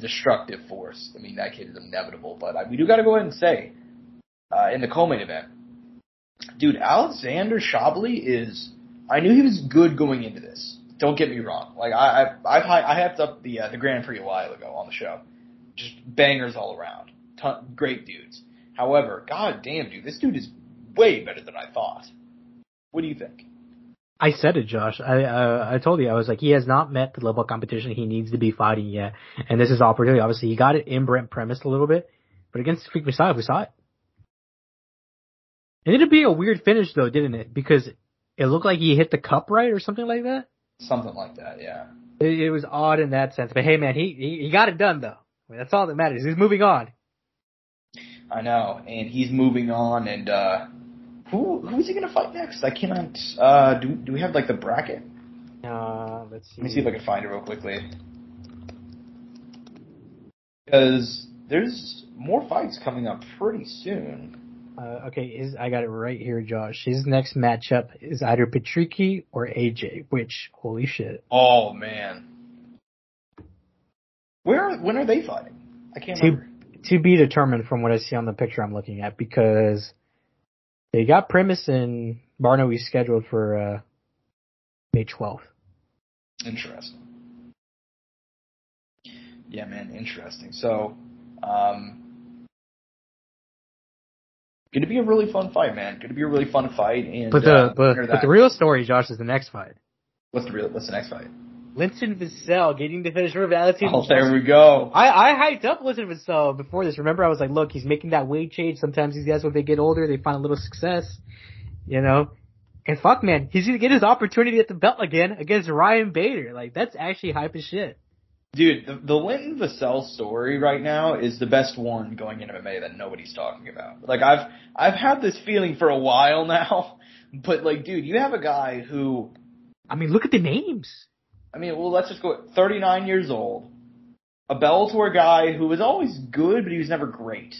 destructive force. I mean, that kid is inevitable. But uh, we do got to go ahead and say uh, in the co-main event. Dude, Alexander Shabliy is. I knew he was good going into this. Don't get me wrong. Like I, I've, I've I hyped up the uh, the Grand Prix a while ago on the show. Just bangers all around. Ton, great dudes. However, god damn, dude, this dude is way better than I thought. What do you think? I said it, Josh. I uh, I told you I was like he has not met the level of competition he needs to be fighting yet, and this is opportunity. Obviously, he got it in Brent Primus a little bit, but against Freak Messiah, we saw it. And it'd be a weird finish though, didn't it? Because it looked like he hit the cup right or something like that. Something like that, yeah. It, it was odd in that sense, but hey, man, he he, he got it done though. I mean, that's all that matters. He's moving on. I know, and he's moving on, and uh who who is he gonna fight next? I cannot. Uh, do do we have like the bracket? Uh, let's see. Let me see if I can find it real quickly. Because there's more fights coming up pretty soon. Uh, okay, is I got it right here, Josh. His next matchup is either Patricky or AJ. Which holy shit! Oh man, where when are they fighting? I can't to, remember. To be determined from what I see on the picture I'm looking at, because they got Primus and Barnaoui scheduled for uh, May 12th. Interesting. Yeah, man, interesting. So, um, going to be a really fun fight, man. Going to be a really fun fight. And but the uh, but, but the real story, Josh, is the next fight. What's the real? What's the next fight? Linton Vassell getting the finish for Valentin. Oh, there we go. I, I hyped up Linton Vassell before this. Remember, I was like, look, he's making that weight change. Sometimes these guys, when they get older, they find a little success, you know. And fuck, man, he's gonna get his opportunity at the belt again against Ryan Bader. Like, that's actually hype as shit. Dude, the, the Linton Vassell story right now is the best one going into MMA that nobody's talking about. Like, I've I've had this feeling for a while now, but like, dude, you have a guy who. I mean, look at the names. I mean, well, let's just go. 39 years old, a Bellator guy who was always good, but he was never great.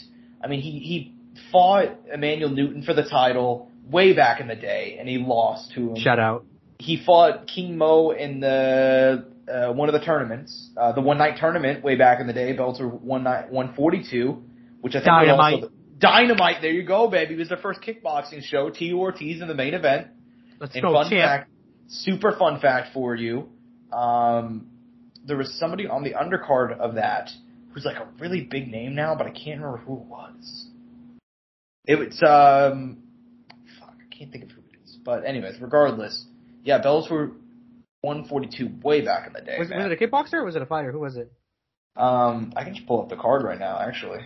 I mean, he he fought Emmanuel Newton for the title way back in the day, and he lost to him. Shout out. He fought King Mo in the uh, one of the tournaments, uh, the one night tournament way back in the day, Bellator one night 142, which I think Dynamite. Also the, Dynamite. There you go, baby. It was the first kickboxing show. T. Ortiz in the main event. Let's and go, fun champ. fact, super fun fact for you. Um, there was somebody on the undercard of that who's like a really big name now, but I can't remember who it was. It was um, fuck, I can't think of who it is. But anyways, regardless, yeah, Bellator 142 way back in the day. Was, was it a kickboxer or was it a fighter? Who was it? Um, I can just pull up the card right now, actually.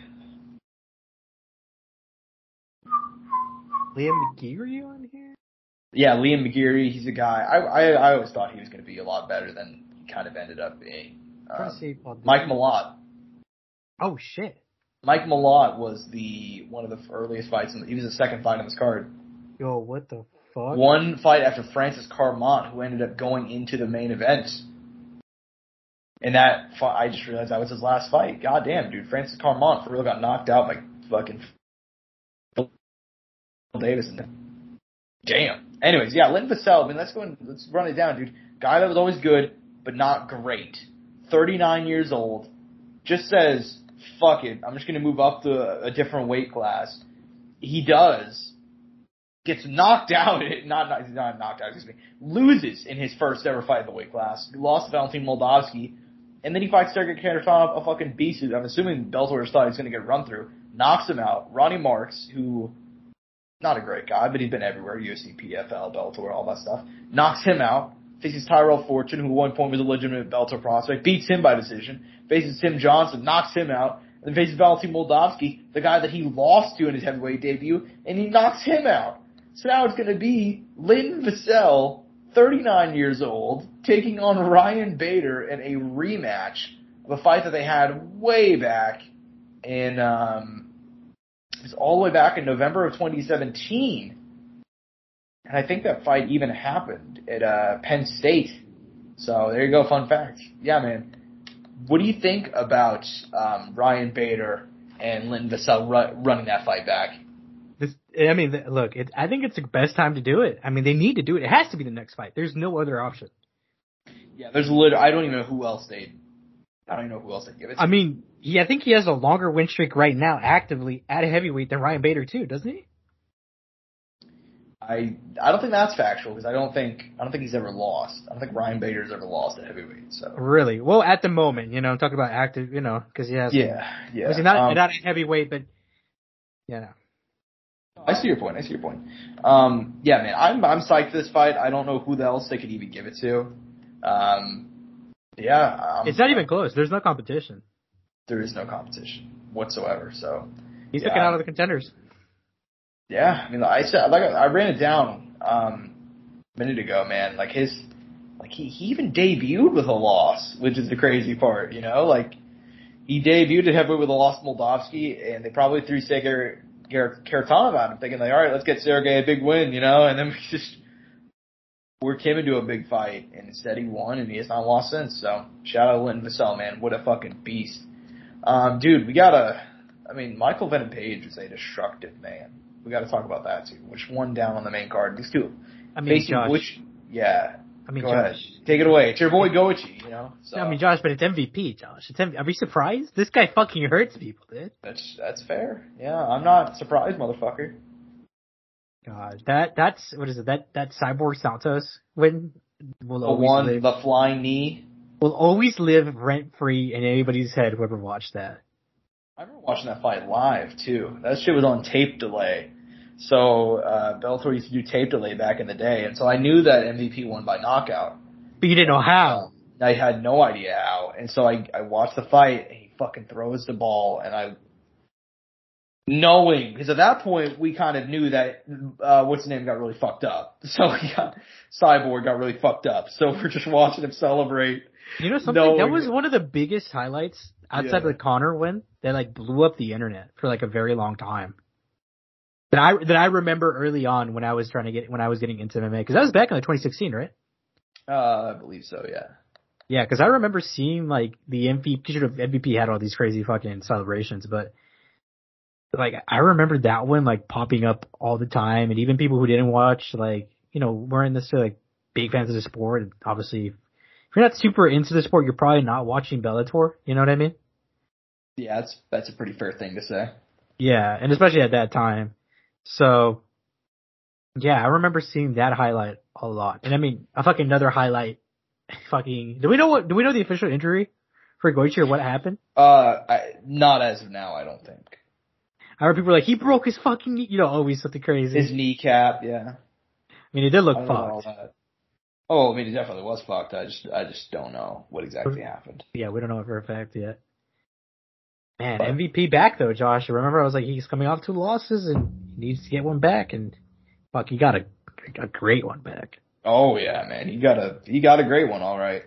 Liam McGeary on here? Yeah, Liam McGeary, he's a guy. I I, I always thought he was going to be a lot better than he kind of ended up being. Trying to see. Paul Mike. Malott. Oh shit. Mike Malott was the one of the earliest fights. In the, he was the second fight on this card. Yo, what the fuck? One fight after Francis Carmont, who ended up going into the main event. And that fight, I just realized that was his last fight. God damn, dude, Francis Carmont for real got knocked out by fucking Phil Davis. And damn. Anyways, yeah, Lynn Vassell. I mean, let's go and let's run it down, dude. Guy that was always good, but not great. 39 years old. Just says, fuck it. I'm just gonna move up to a, different weight class. He does. Gets knocked out. Not, not, not knocked out, excuse me. Loses in his first ever fight in the weight class. Lost to Valentin Moldavsky. And then he fights Sergey Kharitonov, a fucking beast I'm assuming Bellator thought he's gonna get run through. Knocks him out. Ronnie Marks, who, not a great guy, but he's been everywhere. UFC, PFL, Bellator, all that stuff. Knocks him out. Faces Tyrell Fortune, who at one point was a legitimate Bellator prospect. Beats him by decision. Faces Tim Johnson. Knocks him out. And then faces Valentin Moldavsky, the guy that he lost to in his heavyweight debut, and he knocks him out. So now it's gonna be Lynn Vassell, 39 years old, taking on Ryan Bader in a rematch of a fight that they had way back in, um, was all the way back in November of 2017. And I think that fight even happened at, uh, Penn State. So there you go, fun fact. Yeah, man. What do you think about, um, Ryan Bader and Lynn Vassell ru- running that fight back? This, I mean, look, it, I think it's the best time to do it. I mean, they need to do it. It has to be the next fight. There's no other option. Yeah, there's lit. I don't even know who else they I don't even know who else they give it to. I mean, he, I think he has a longer win streak right now, actively at heavyweight than Ryan Bader too, doesn't he? I I don't think that's factual because I don't think I don't think he's ever lost. I don't think Ryan Bader's ever lost at heavyweight. So Really? Well, at the moment, you know, I'm talking about active, you know, because he has. yeah, yeah. Obviously not Um, not at heavyweight, but yeah. know. I see your point. I see your point. Um, yeah, man, I'm I'm psyched for this fight. I don't know who else they could even give it to. Um, yeah, um, It's not even close. There's no competition. There is no competition whatsoever. So He's Yeah. looking out of the contenders. yeah, I mean, I said like I ran it down um, a minute ago, man. Like his, like he he even debuted with a loss, which is the crazy part. You know, like he debuted at heavyweight with a loss to Moldavsky, and they probably threw Sergey Kharitonov at him, thinking like, all right, let's get Sergey a big win, you know, and then we just worked him into a big fight, and instead he won, and he has not lost since. So shout out to Linton Vassell, man, what a fucking beast, um, dude. We gotta, I mean, Michael Venom Page is a destructive man. We got to talk about that too. Which one down on the main card? These two I mean, facing Josh. which? Yeah, I mean, go Josh. ahead, take it away. It's your boy Goiti, you know. So I mean, Josh, but it's MVP, Josh. It's M- Are we surprised? This guy fucking hurts people, dude. that's that's fair. Yeah, I'm not surprised, motherfucker. God, that that's what is it? That that Cyborg Santos win will The always one, live. the flying knee. will always live rent free in anybody's head who ever watched that. I remember watching that fight live too. That shit was on tape delay. So uh, Bellator used to do tape delay back in the day, and so I knew that MVP won by knockout. But you didn't know how. I had no idea how, and so I I watched the fight. And he fucking throws the ball, and I knowing because at that point we kind of knew that uh what's his name got really fucked up. So Cyborg got really fucked up. So we're just watching him celebrate. You know something? knowing- that was one of the biggest highlights outside Yeah. of the Connor win that like blew up the internet for like a very long time. That I that I remember early on when I was trying to get when I was getting into MMA because that was back in like 2016, right? Uh, I believe so. Yeah. Yeah, because I remember seeing like the MVP. MVP had all these crazy fucking celebrations, but like I remember that one like popping up all the time, and even people who didn't watch, like you know, weren't necessarily like big fans of the sport. And obviously, if you're not super into the sport, you're probably not watching Bellator. You know what I mean? Yeah, that's that's a pretty fair thing to say. Yeah, and especially at that time. So, yeah, I remember seeing that highlight a lot. And I mean, a fucking another highlight. Fucking, do we know what? Do we know the official injury for Goiti or what happened? Uh, I, not as of now, I don't think. I heard people were like, he broke his fucking, knee," you know, always something crazy. His kneecap, yeah. I mean, it did look I don't know all fucked. Oh, I mean, it definitely was fucked. I just, I just don't know what exactly happened. Yeah, we don't know for a fact yet. Man, But- MVP back though, Josh. Remember I was like, he's coming off two losses and he needs to get one back, and fuck, he got a a great one back. Oh yeah, man, he got a, he got a great one, all right.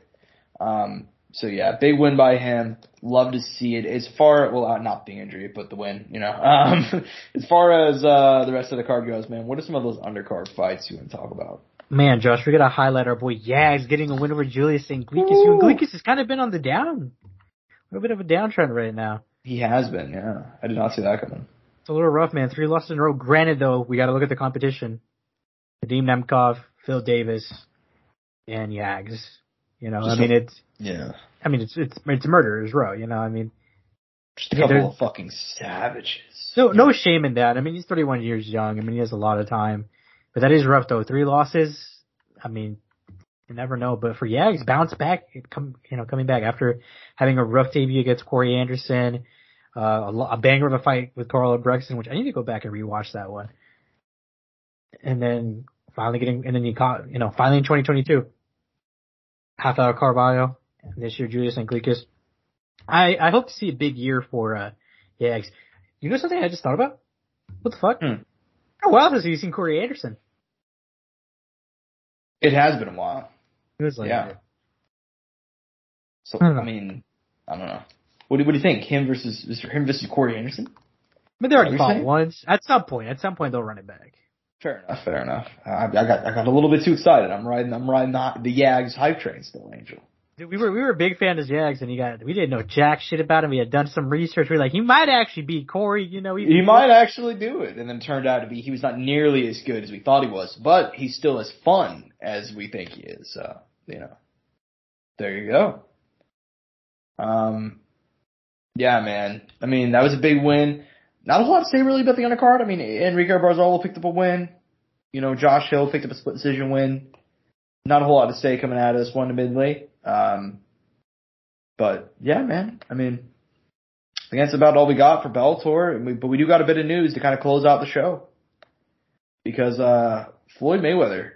Um, so yeah, big win by him. Love to see it. As far, well, uh, not the injury, but the win. You know, um, as far as uh the rest of the card goes, man, what are some of those undercard fights you want to talk about? Man, Josh, we gotta highlight our boy Yags getting a win over Julius. Anglickas. Woo. Anglickas has kind of been on the down, a little bit of a downtrend right now. He has been, yeah. I did not see that coming. It's a little rough, man. Three losses in a row. Granted, though, we got to look at the competition. Vadim Nemkov, Phil Davis, and Yags. You know, Just I mean, a- it's, Yeah, I mean, it's it's it's murderers row. You know, I mean, just a couple of fucking savages. no no shame in that. I mean, he's 31 years young. I mean, he has a lot of time, but that is rough though. Three losses. I mean, you never know. But for Yags, bounce back, come you know, coming back after having a rough debut against Corey Anderson, uh, a, a banger of a fight with Karl Albrektsson, which I need to go back and rewatch that one. And then finally getting, and then you caught, you know, finally in 2022, Rafael Carvalho, this year Julius Anglickas. I, I hope to see a big year for, uh, Yags. You know something I just thought about? What the fuck? Hmm. How wild has he seen Corey Anderson? It has been a while. It was like, Yeah. So I. I mean, I don't know. What do, what do you think? Him versus him versus Corey Anderson? but they already What are you fought once. At some point, at some point they'll run it back. Fair enough. Fair enough. I, I got I got a little bit too excited. I'm riding I'm riding the, the Yags hype train still, Angel. Dude, we were we were a big fan of Jags, and he got we didn't know jack shit about him. We had done some research. We were like, he might actually beat Corey. You know, He might actually do it, and then turned out to be he was not nearly as good as we thought he was, but he's still as fun as we think he is. So you know, there you go. Um, yeah, man. I mean, that was a big win. Not a whole lot to say really about the undercard. I mean, Enrique Barzola picked up a win. You know, Josh Hill picked up a split decision win. Not a whole lot to say coming out of this one admittedly. Um, but yeah, man. I mean, I think that's about all we got for Bellator. We, but we do got a bit of news to kind of close out the show because uh, Floyd Mayweather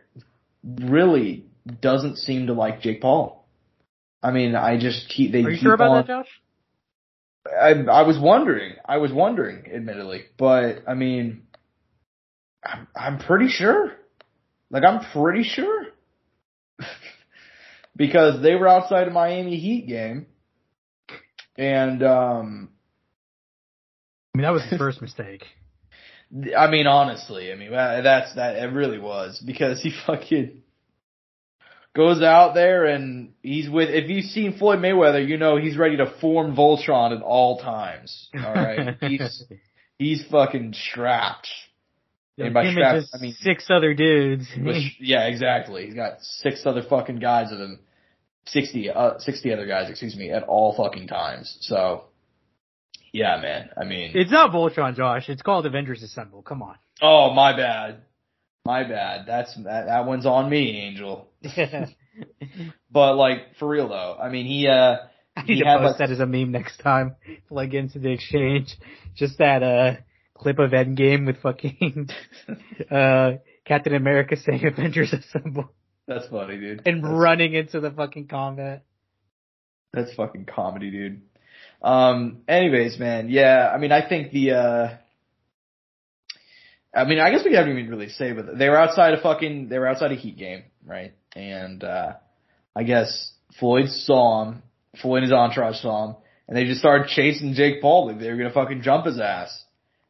really doesn't seem to like Jake Paul. I mean, I just keep they. Are you keep sure about on, that, Josh? I I was wondering. I was wondering, admittedly, but I mean, I'm I'm pretty sure. Like I'm pretty sure. because they were outside of Miami Heat game, and um, I mean, that was his first mistake. I mean, honestly, I mean that's that. It really was because he fucking goes out there and he's with. If you've seen Floyd Mayweather, you know he's ready to form Voltron at all times. All right, he's he's fucking strapped. And by strapped, I mean six other dudes. Which, yeah, exactly. He's got six other fucking guys with him. 60, uh, 60 other guys, excuse me, at all fucking times. So, yeah, man. I mean, it's not Voltron, Josh. It's called Avengers Assemble. Come on. oh, my bad. My bad. That's, that, that one's on me, Angel. But like, for real though, I mean, he, uh, I need He to had, post like- that as a meme next time. Plug into the exchange. Just that uh clip of Endgame with fucking uh Captain America saying Avengers Assemble that's funny, dude. and that's, running into the fucking combat. that's fucking comedy, dude. Um, anyways, man, yeah, I mean, I think the, uh, I mean, I guess we haven't even really say, but they were outside of fucking, they were outside of Heat game, right? And, uh, I guess Floyd saw him, Floyd and his entourage saw him, and they just started chasing Jake Paul. Like they were gonna fucking jump his ass.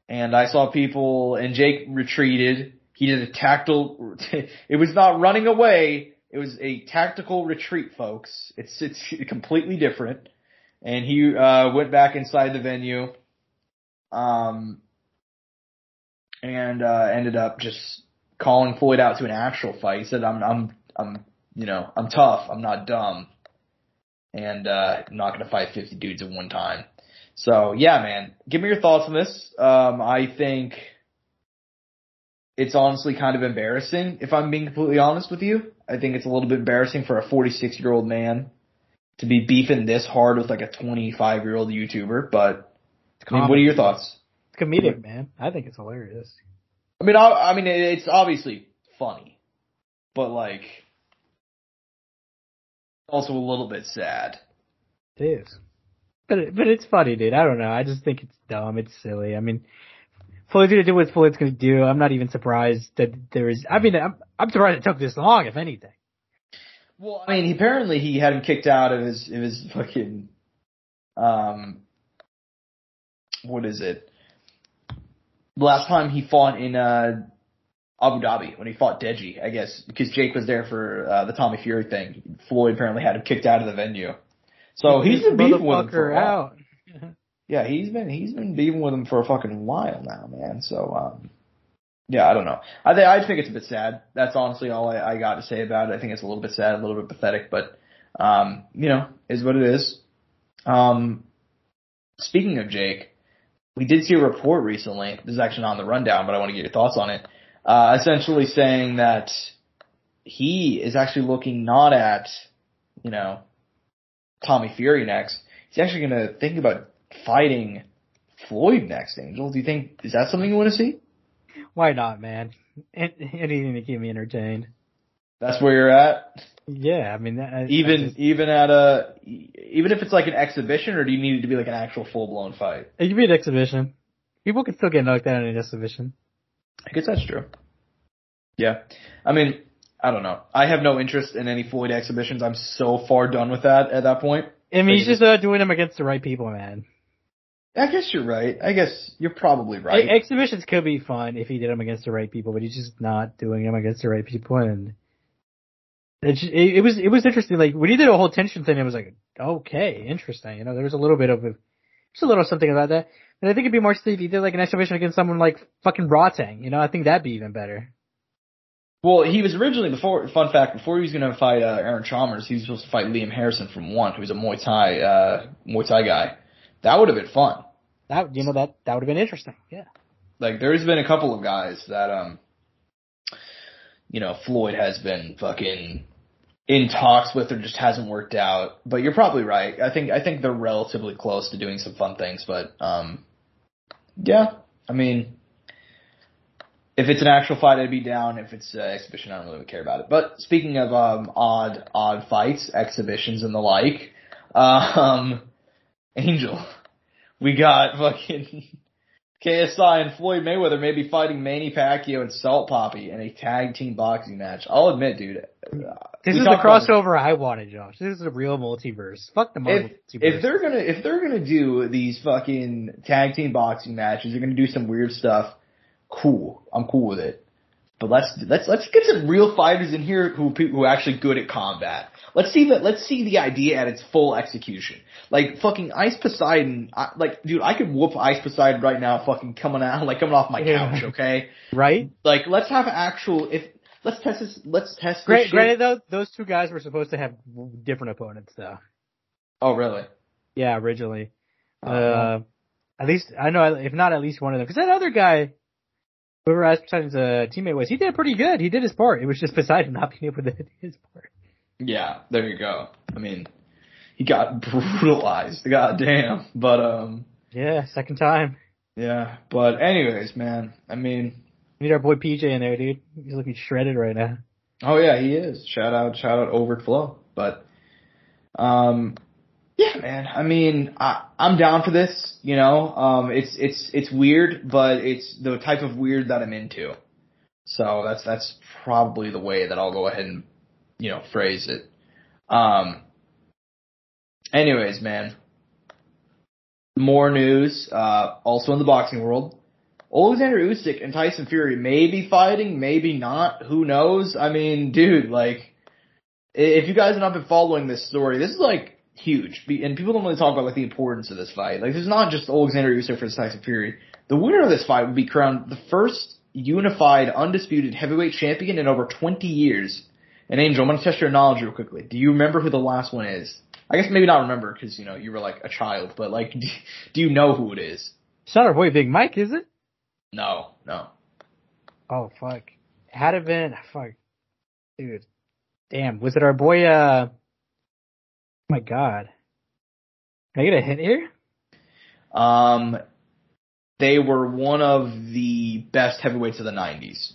And I saw people, and Jake retreated. He did a tactical, it was not running away, it was a tactical retreat, folks. It's, it's completely different. And he, uh, went back inside the venue. Um, and uh, ended up just calling Floyd out to an actual fight. He said, "I'm, I'm, I'm, you know, I'm tough. I'm not dumb, and uh, I'm not gonna fight 50 dudes at one time." So yeah, man, give me your thoughts on this. Um, I think it's honestly kind of embarrassing, if I'm being completely honest with you. I think it's a little bit embarrassing for a 46 year old man to be beefing this hard with like a 25 year old YouTuber. But I mean, what are your thoughts? Comedic, man. I think it's hilarious. I mean, I, I mean, it's obviously funny, but like, also a little bit sad. It is. But it, but it's funny, dude. I don't know. I just think it's dumb. It's silly. I mean, Floyd's gonna do what Floyd's gonna do. I'm not even surprised that there is. I mean, I'm I'm surprised it took this long, if anything. Well, I mean, apparently he had him kicked out of his of his fucking, um, what is it? Last time he fought in uh Abu Dhabi when he fought Deji, I guess, because Jake was there for uh, the Tommy Fury thing. Floyd apparently had him kicked out of the venue. So he's been beefing with him for a while. out. Yeah, he's been he's been beefing with him for a fucking while now, man. So um yeah, I don't know. I think I think it's a bit sad. That's honestly all I, I got to say about it. I think it's a little bit sad, a little bit pathetic, but um, you know, is what it is. Um speaking of Jake, we did see a report recently. This is actually not on the rundown, but I want to get your thoughts on it. Uh essentially saying that he is actually looking not at, you know, Tommy Fury next. He's actually going to think about fighting Floyd next, Angel. Do you think is that something you want to see? Why not, man? Anything to keep me entertained. That's where you're at. Yeah, I mean, that, I- I Even just- even at a even if it's like an exhibition, or do you need it to be like an actual full blown fight? it could be an exhibition. People can still get knocked out in an exhibition. I guess that's true. Yeah, I mean, I don't know. I have no interest in any Floyd exhibitions. I'm so far done with that at that point. I mean, he's just uh, doing them against the right people, man. I guess you're right. I guess you're probably right. exhibitions could be fun if he did them against the right people, but he's just not doing them against the right people, and it, it, it was it was interesting. Like when he did a whole Tenshin thing, it was like okay, interesting. You know, there was a little bit of a, just a little something about that. And I think it'd be more interesting if he did like an exhibition against someone like fucking Rodtang. You know, I think that'd be even better. Well, he was originally before. Fun fact: before he was going to fight uh, Aaron Chalmers, he was supposed to fight Liam Harrison from One, who's a Muay Thai uh, Muay Thai guy. That would have been fun. That you know that that would have been interesting. Yeah. Like, there's been a couple of guys that um, you know, Floyd has been fucking in talks with or just hasn't worked out. But you're probably right. I think I think they're relatively close to doing some fun things. But um, yeah, I mean, if it's an actual fight, I'd be down. If it's an exhibition, I don't really care about it. But speaking of um, odd odd fights, exhibitions, and the like, um, Angel, we got fucking KSI and Floyd Mayweather may be fighting Manny Pacquiao and Salt Papi in a tag team boxing match. I'll admit, dude. Uh, this is the crossover I wanted, Josh. This is a real multiverse. Fuck the Marvel if, multiverse. if they're gonna if they're gonna do these fucking tag team boxing matches, they're gonna do some weird stuff. Cool, I'm cool with it. But let's let's let's get some real fighters in here who who are actually good at combat. Let's see that. Let's see the idea at its full execution. Like fucking Ice Poseidon. I, like, dude, I could whoop Ice Poseidon right now. Fucking coming out, like coming off my Yeah. couch. Okay. right? Like, let's have actual. If let's test this. Let's test. This Gra- granted, though, those two guys were supposed to have different opponents, though. Oh really? Yeah, originally. Oh, Uh, at least I know, if not at least one of them, because that other guy, whoever Poseidon's uh, teammate was, he did pretty good. He did his part. It was just Poseidon not being able to do his part. Yeah, there you go. I mean, he got brutalized. Goddamn. But um, Yeah, second time. yeah. But anyways, man. I mean, Need our boy PJ in there, dude. He's looking shredded right now. oh yeah, he is. Shout out, shout out, Overt Flow. But um, yeah, man. I mean, I I'm down for this. You know, um, it's it's it's weird, but it's the type of weird that I'm into. So that's that's probably the way that I'll go ahead and you know phrase it. Um. Anyways, man. More news. Uh, also in the boxing world, Alexander Usyk and Tyson Fury may be fighting, maybe not. Who knows? I mean, dude, like, if you guys have not been following this story, this is like huge, Be- and people don't really talk about like the importance of this fight. Like, this is not just Alexander Usyk versus Tyson Fury. The winner of this fight would be crowned the first unified, undisputed heavyweight champion in over 20 years. And Angel, I'm gonna test your knowledge real quickly. Do you remember who the last one is? I guess maybe not remember because you know you were like a child, but like, do you know who it is? It's not our boy Big Mike, is it? No, no. Oh fuck. Had it been fuck. Dude. Damn. Was it our boy uh my god. Can I get a hint here? Um, they were one of the best heavyweights of the '90s.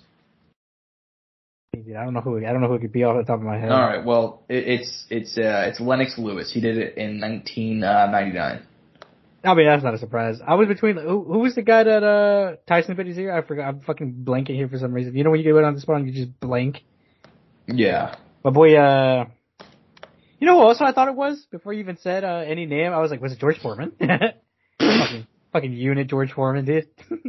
Dude, I don't know who I don't know who it could be off the top of my head. All right, well, it, it's it's uh, it's Lennox Lewis. He did it in 1999. I mean that's not a surprise. I was between who, who was the guy that uh Tyson bit his ear? I forgot I'm fucking blanking here for some reason. You know when you get on the spot and you just blank? Yeah. My boy uh You know who also I thought it was before you even said uh any name? I was like, was it George Foreman? fucking fucking unit George Foreman, dude.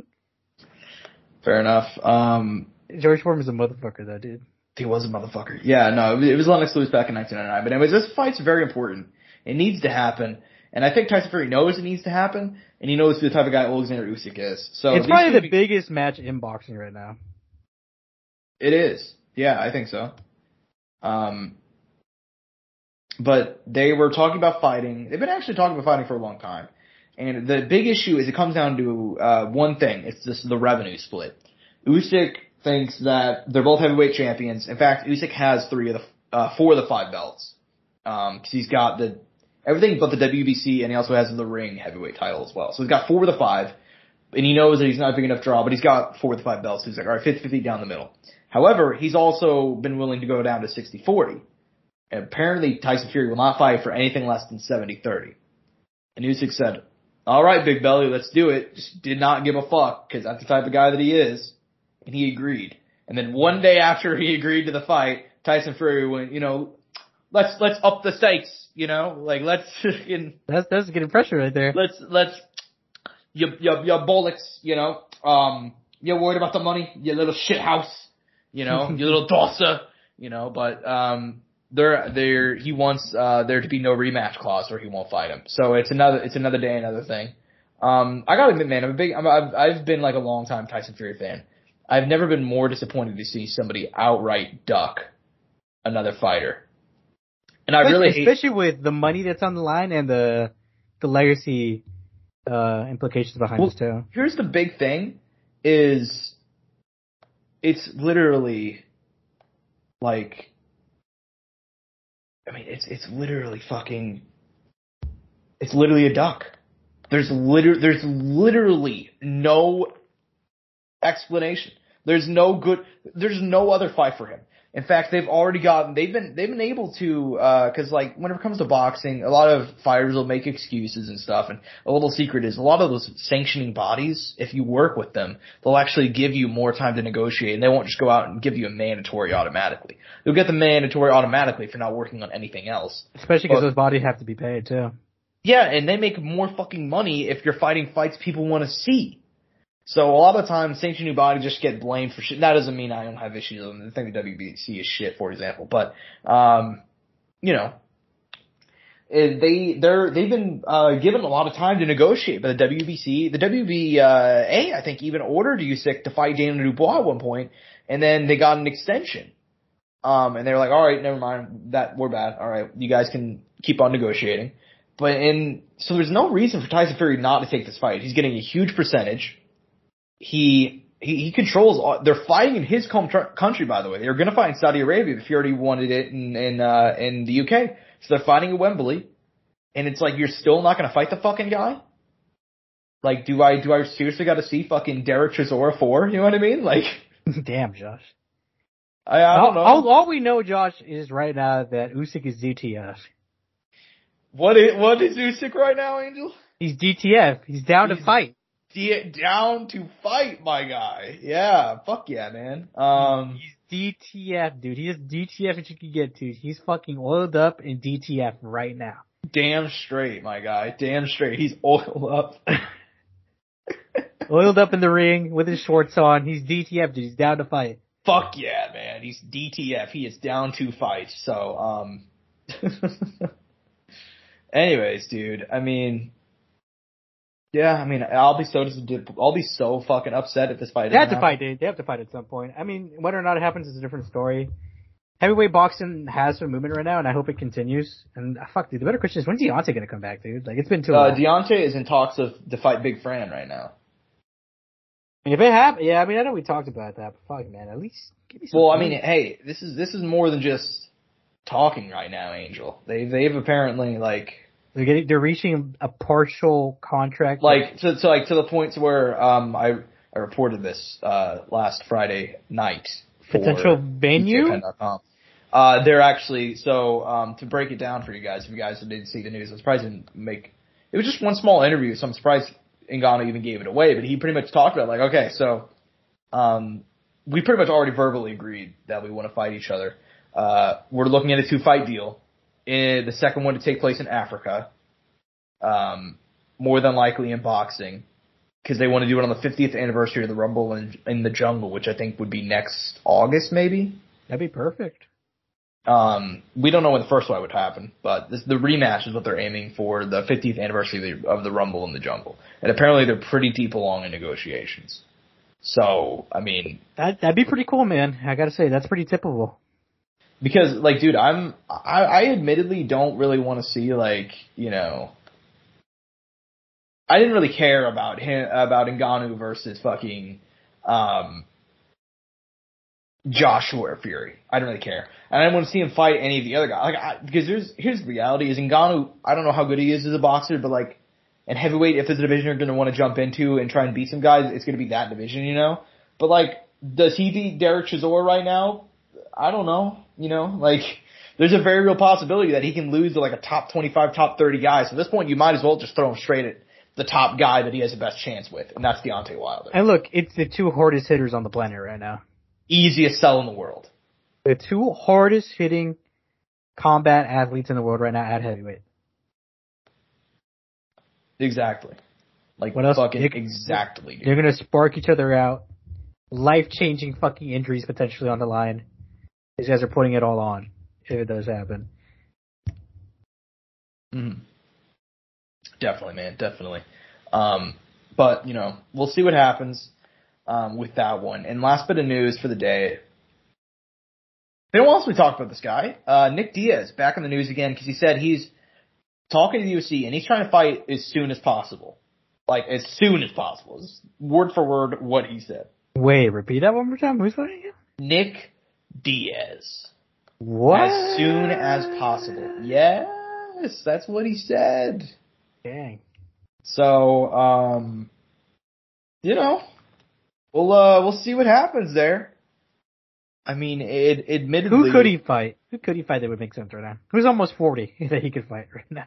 Fair enough. Um, George Foreman's a motherfucker though, dude. he was a motherfucker. Yeah, no, it was- Lennox Lewis back in 1999. But anyways, this fight's very important. It needs to happen, and I think Tyson Fury knows it needs to happen, and he knows the type of guy Alexander Usyk is. So it's probably the be- biggest match in boxing right now. It is. Yeah, I think so. Um, but they were talking about fighting. They've been actually talking about fighting for a long time. And the big issue is it comes down to uh, one thing. It's just the revenue split. Usyk thinks that they're both heavyweight champions. In fact, Usyk has three of the uh, four of the five belts. Um, cause he's got the everything but the WBC, and he also has the ring heavyweight title as well. So he's got four of the five, and he knows that he's not a big enough draw, but he's got four of the five belts. So he's like, all right, 50-50 down the middle. However, he's also been willing to go down to 60-40. And apparently Tyson Fury will not fight for anything less than 70-30. And Usyk said, all right, big belly, let's do it. Just did not give a fuck, cause that's the type of guy that he is. And he agreed. And then one day after he agreed to the fight, Tyson Fury went, you know, let's, let's up the stakes, you know, like let's, fucking That's that's getting pressure right there. let's let's you you you bollocks, you know. Um, you're worried about the money, you little shit house, you know, you little dosser, you know. But um, there there he wants uh there to be no rematch clause or he won't fight him. So it's another it's another day another thing. Um, I gotta admit, man, I'm a big I'm, I've I've been like a long time Tyson Fury fan. I've never been more disappointed to see somebody outright duck another fighter. And I really especially, hate, especially with the money that's on the line and the the legacy uh implications behind Well, this too. here's the big thing is it's literally like I mean it's it's literally fucking it's literally a duck. There's liter there's literally no explanation. There's no good there's no other fight for him. In fact, they've already gotten they've been they've been able to uh cuz like whenever it comes to boxing, a lot of fighters will make excuses and stuff and a little secret is a lot of those sanctioning bodies, if you work with them, they'll actually give you more time to negotiate and they won't just go out and give you a mandatory automatically. You'll get the mandatory automatically if you're not working on anything else. Especially because those bodies have to be paid too. Yeah, and they make more fucking money if you're fighting fights people want to see. So a lot of the time, sanctioning body just get blamed for shit. That doesn't mean I don't have issues with them. I think the WBC is shit, for example. But, um, you know, eh, they they're they've been uh, given a lot of time to negotiate. But the WBC, the WBA, I think even ordered Usyk to fight Daniel Dubois at one point, and then they got an extension. Um, and they were like, all right, never mind, that we're bad. All right, you guys can keep on negotiating. But in so there's no reason for Tyson Fury not to take this fight. He's getting a huge percentage. He he, he controls. All, they're fighting in his home tr- country, by the way. They're going to fight in Saudi Arabia. If he already wanted it in in uh, in the UK, so they're fighting at Wembley. And it's like you're still not going to fight the fucking guy. Like, do I do I seriously got to see fucking Dereck Chisora four? You know what I mean? Like, Damn, Josh. I, I don't know. all, all we know, Josh, is right now that Usyk is DTF. what is what is Usyk right now, Angel? He's DTF. He's down to fight. D- down to fight, my guy. Yeah, fuck yeah, man. Um, He's DTF, dude. He's DTF that you can get to. He's fucking oiled up in DTF right now. damn straight, my guy. Damn straight. He's oiled up. oiled up in the ring with his shorts on. He's DTF, dude. He's down to fight. Fuck yeah, man. He's DTF. He is down to fight. So, um, anyways, dude, I mean, yeah, I mean, I'll be so, dis- I'll be so fucking upset if this fight They have to happen. fight, dude. They have to fight at some point. I mean, whether or not it happens is a different story. Heavyweight boxing has some movement right now, and I hope it continues. And uh, fuck, dude, the better question is when's Deontay gonna come back, dude? Like it's been too Uh, long. Deontay is in talks of to fight Big Fran right now. if it happens, yeah, I mean, I know we talked about that, but fuck, man, at least give me some. Well, I mean, hey, this is this is more than just talking right now, Angel. They they've apparently like they're getting, they're reaching a partial contract. like to, to like to the point to where um I I reported this uh last Friday night. potential venue. Uh, they're actually so um to break it down for you guys. If you guys didn't see the news, I'm surprised didn't make. It was just one small interview, so I'm surprised Ngannou even gave it away. But he pretty much talked about like, okay, so um we pretty much already verbally agreed that we want to fight each other. Uh, we're looking at a two fight deal. Eh, the second one to take place in Africa. Um, more than likely in boxing because they want to do it on the 50th anniversary of the Rumble in, in the Jungle, which I think would be next August, maybe. That'd be perfect. Um, we don't know when the first one would happen, but this, the rematch is what they're aiming for the 50th anniversary of the, of the Rumble in the Jungle, and apparently they're pretty deep along in negotiations. So, I mean, That that'd be pretty cool, man. I gotta say, that's pretty typical. Because like, dude, I'm I, I admittedly don't really want to see like you know. I didn't really care about him about Ngannou versus fucking um Joshua Fury. I didn't really care, and I didn't want to see him fight any of the other guys. Like, I, because there's here's the reality: is Ngannou. I don't know how good he is as a boxer, but like, and heavyweight, if there's a division you're going to want to jump into and try and beat some guys, it's going to be that division, you know. But like, does he beat Dereck Chisora right now? I don't know. You know, like there's a very real possibility that he can lose to like a top 25, top 30 guy. So at this point, you might as well just throw him straight at the top guy that he has the best chance with, and that's Deontay Wilder. And look, it's the two hardest hitters on the planet right now. Easiest sell in the world. The two hardest hitting combat athletes in the world right now at heavyweight. Exactly. Like What else? fucking You- exactly. Dude. They're gonna spark each other out. Life changing fucking injuries potentially on the line. These guys are putting it all on if it does happen. Mhm. Definitely, man. Definitely. Um, but you know, we'll see what happens. um, with that one. And last bit of news for the day. They don't want us to talk about this guy. Uh, Nick Diaz back in the news again because he said he's talking to the UFC and he's trying to fight as soon as possible. Like as soon as possible. It's word for word what he said. Wait, repeat that one more time. Who's fighting again? Nick Diaz. What? As soon as possible. Yes, that's what he said. Dang. So, um, you know, we'll uh, we'll see what happens there. I mean, it admittedly, Who could he fight? Who could he fight that would make sense right now? Who's almost forty that he could fight right now?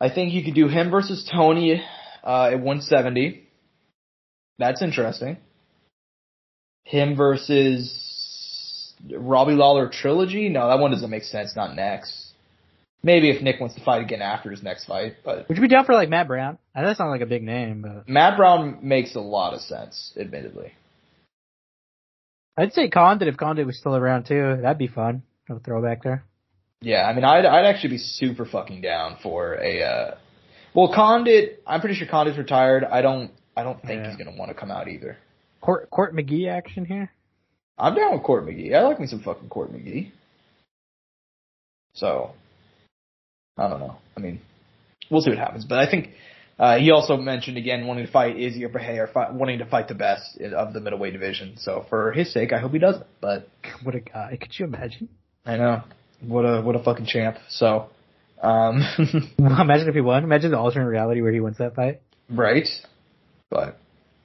I think you could do him versus Tony uh, at 170. That's interesting. Him versus Robbie Lawler trilogy? No, that one doesn't make sense. Not next. Maybe if Nick wants to fight again after his next fight, but Would you be down for like Matt Brown? I know that's not like a big name, but Matt Brown makes a lot of sense, admittedly. I'd say Condit if Condit was still around too. That'd be fun. No throwback there. Yeah, I mean, I'd I'd actually be super fucking down for a. uh Well, Condit, I'm pretty sure Condit's retired. I don't I don't think Yeah. he's gonna want to come out either. Court Court McGee action here. I'm down with Court McGee. I like me some fucking Court McGee. So, I don't know. I mean, we'll see what happens. But I think uh, he also mentioned again wanting to fight Izzy or Pereira, fi- wanting to fight the best of the middleweight division. So for his sake, I hope he does it. But What a guy! Could you imagine? I know what a what a fucking champ. So, um, imagine if he won. Imagine the alternate reality where he wins that fight. right. But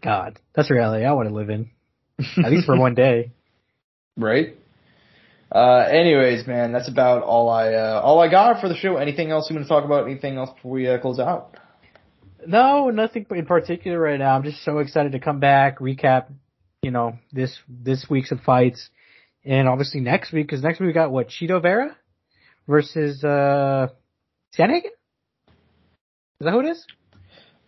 God, that's a reality I want to live in. At least for one day. right. Uh, anyways, man, that's about all I uh, all I got for the show. Anything else you want to talk about? Anything else before we uh, close out? No, nothing in particular right now. I'm just so excited to come back, recap, you know, this this week's of fights, and obviously next week because next week we got what Chito Vera versus uh Sandhagen. Is that who it is?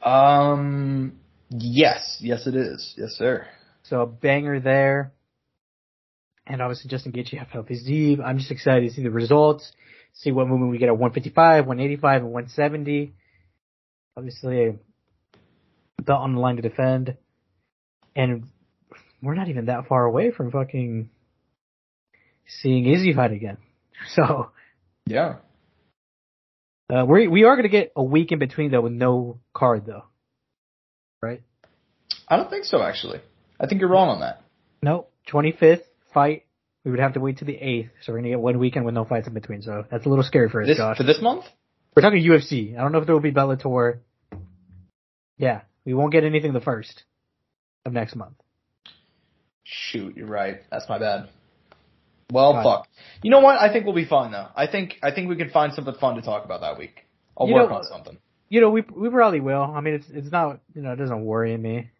Um. Yes. Yes, it is. Yes, sir. So a banger there. And obviously Justin Gaethje have healthy Zeeb. I'm just excited to see the results, see what movement we get at 155, 185, and 170. Obviously, belt on the line to defend. And we're not even that far away from fucking seeing Izzy fight again. So, Yeah. uh, we we are going to get a week in between though with no card though. Right? I don't think so. Actually, I think you're wrong on that. No, 25th fight. We would have to wait to the 8th. So we're going to get one weekend with no fights in between. So that's a little scary for us, This Josh. for this month. We're talking UFC. I don't know if there will be Bellator. Yeah. We won't get anything the first of next month. Shoot, you're right. That's my bad. Well, God. fuck. You know what? I think we'll be fine though. I think I think we can find something fun to talk about that week. I'll You work know- on something. You know, we we probably will. I mean, it's it's not you know it doesn't worry me.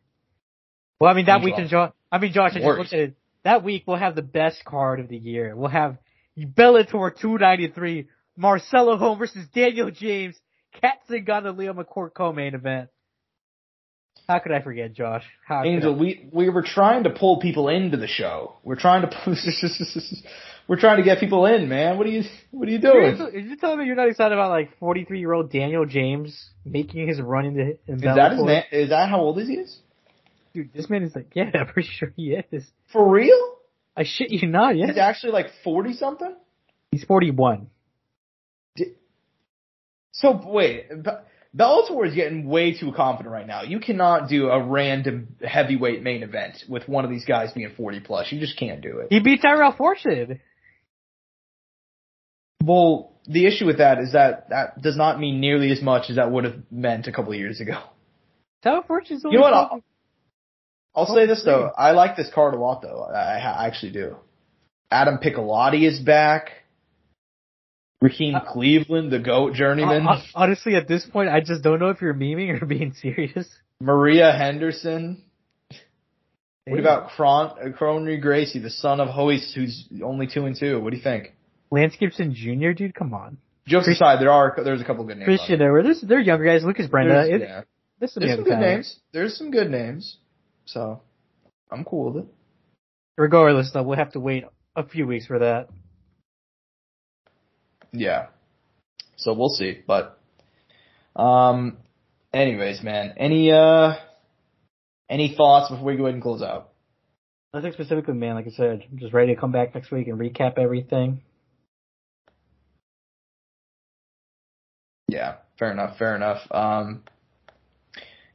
Well, I mean that Me, week in Josh. I mean Josh, I just looked at it. That week we'll have the best card of the year. We'll have Bellator 293, Marcelo Golm versus Daniel James, Cat Zingano, Leah McCourt co-main event. How could I forget, Josh? How Angel, we we were trying to pull people into the show. We're trying to we're trying to get people in, man. What are you what are you doing? Are you telling me you're not excited about like 43 year old Daniel James making his run into in Is that his man? Is that how old is he? Is Dude, this man is like, yeah, I'm pretty sure he is. for real? I shit you not, Yeah, He's actually like forty something. He's 41. So wait, Be- Bellator is getting way too confident right now. You cannot do a random heavyweight main event with one of these guys being 40 plus. You just can't do it. He beat Tyrell Fortune. Well, the issue with that is that that does not mean nearly as much as that would have meant a couple of years ago. Tyrell Fortune's only You know what? fucking- I'll oh, say this though, I like this card a lot though. I, I actually do. Adam Piccolotti is back. Raheem Uh, Cleveland, the GOAT journeyman. Hon- Honestly, at this point, I just don't know if you're memeing or being serious. Maria Henderson. What about Cron- Khonry Gracie, the son of Royce, who's only two and two? What do you think? Lance Gibson Jr., dude? Come on. Jokes aside, there are there's a couple good names. Christian. Edward. There's, they're younger guys. Lucas Brennan. It, yeah. There's some there's some good names. There's some good names. So I'm cool with it. Regardless, though, we'll have to wait a few weeks for that. Yeah. So we'll see. But um anyways, man. Any uh Any thoughts before we go ahead and close out? Nothing specifically, man. Like I said, I'm just ready to come back next week and recap everything. Yeah, fair enough, fair enough. Um,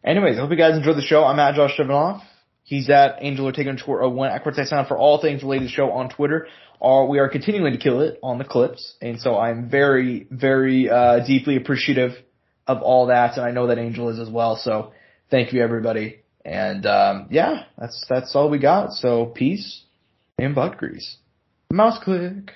anyways, I hope you guys enjoyed the show. I'm at Josh Evanoff. He's at Angel Ortega underscore 01 at Courtside Sound for all things related to show on Twitter. Are, we are continuing to kill it on the clips, and so I'm very, very uh, deeply appreciative of all that, and I know that Angel is as well. So thank you, everybody. And um, yeah, that's that's all we got. So peace and butt grease. Mouse click.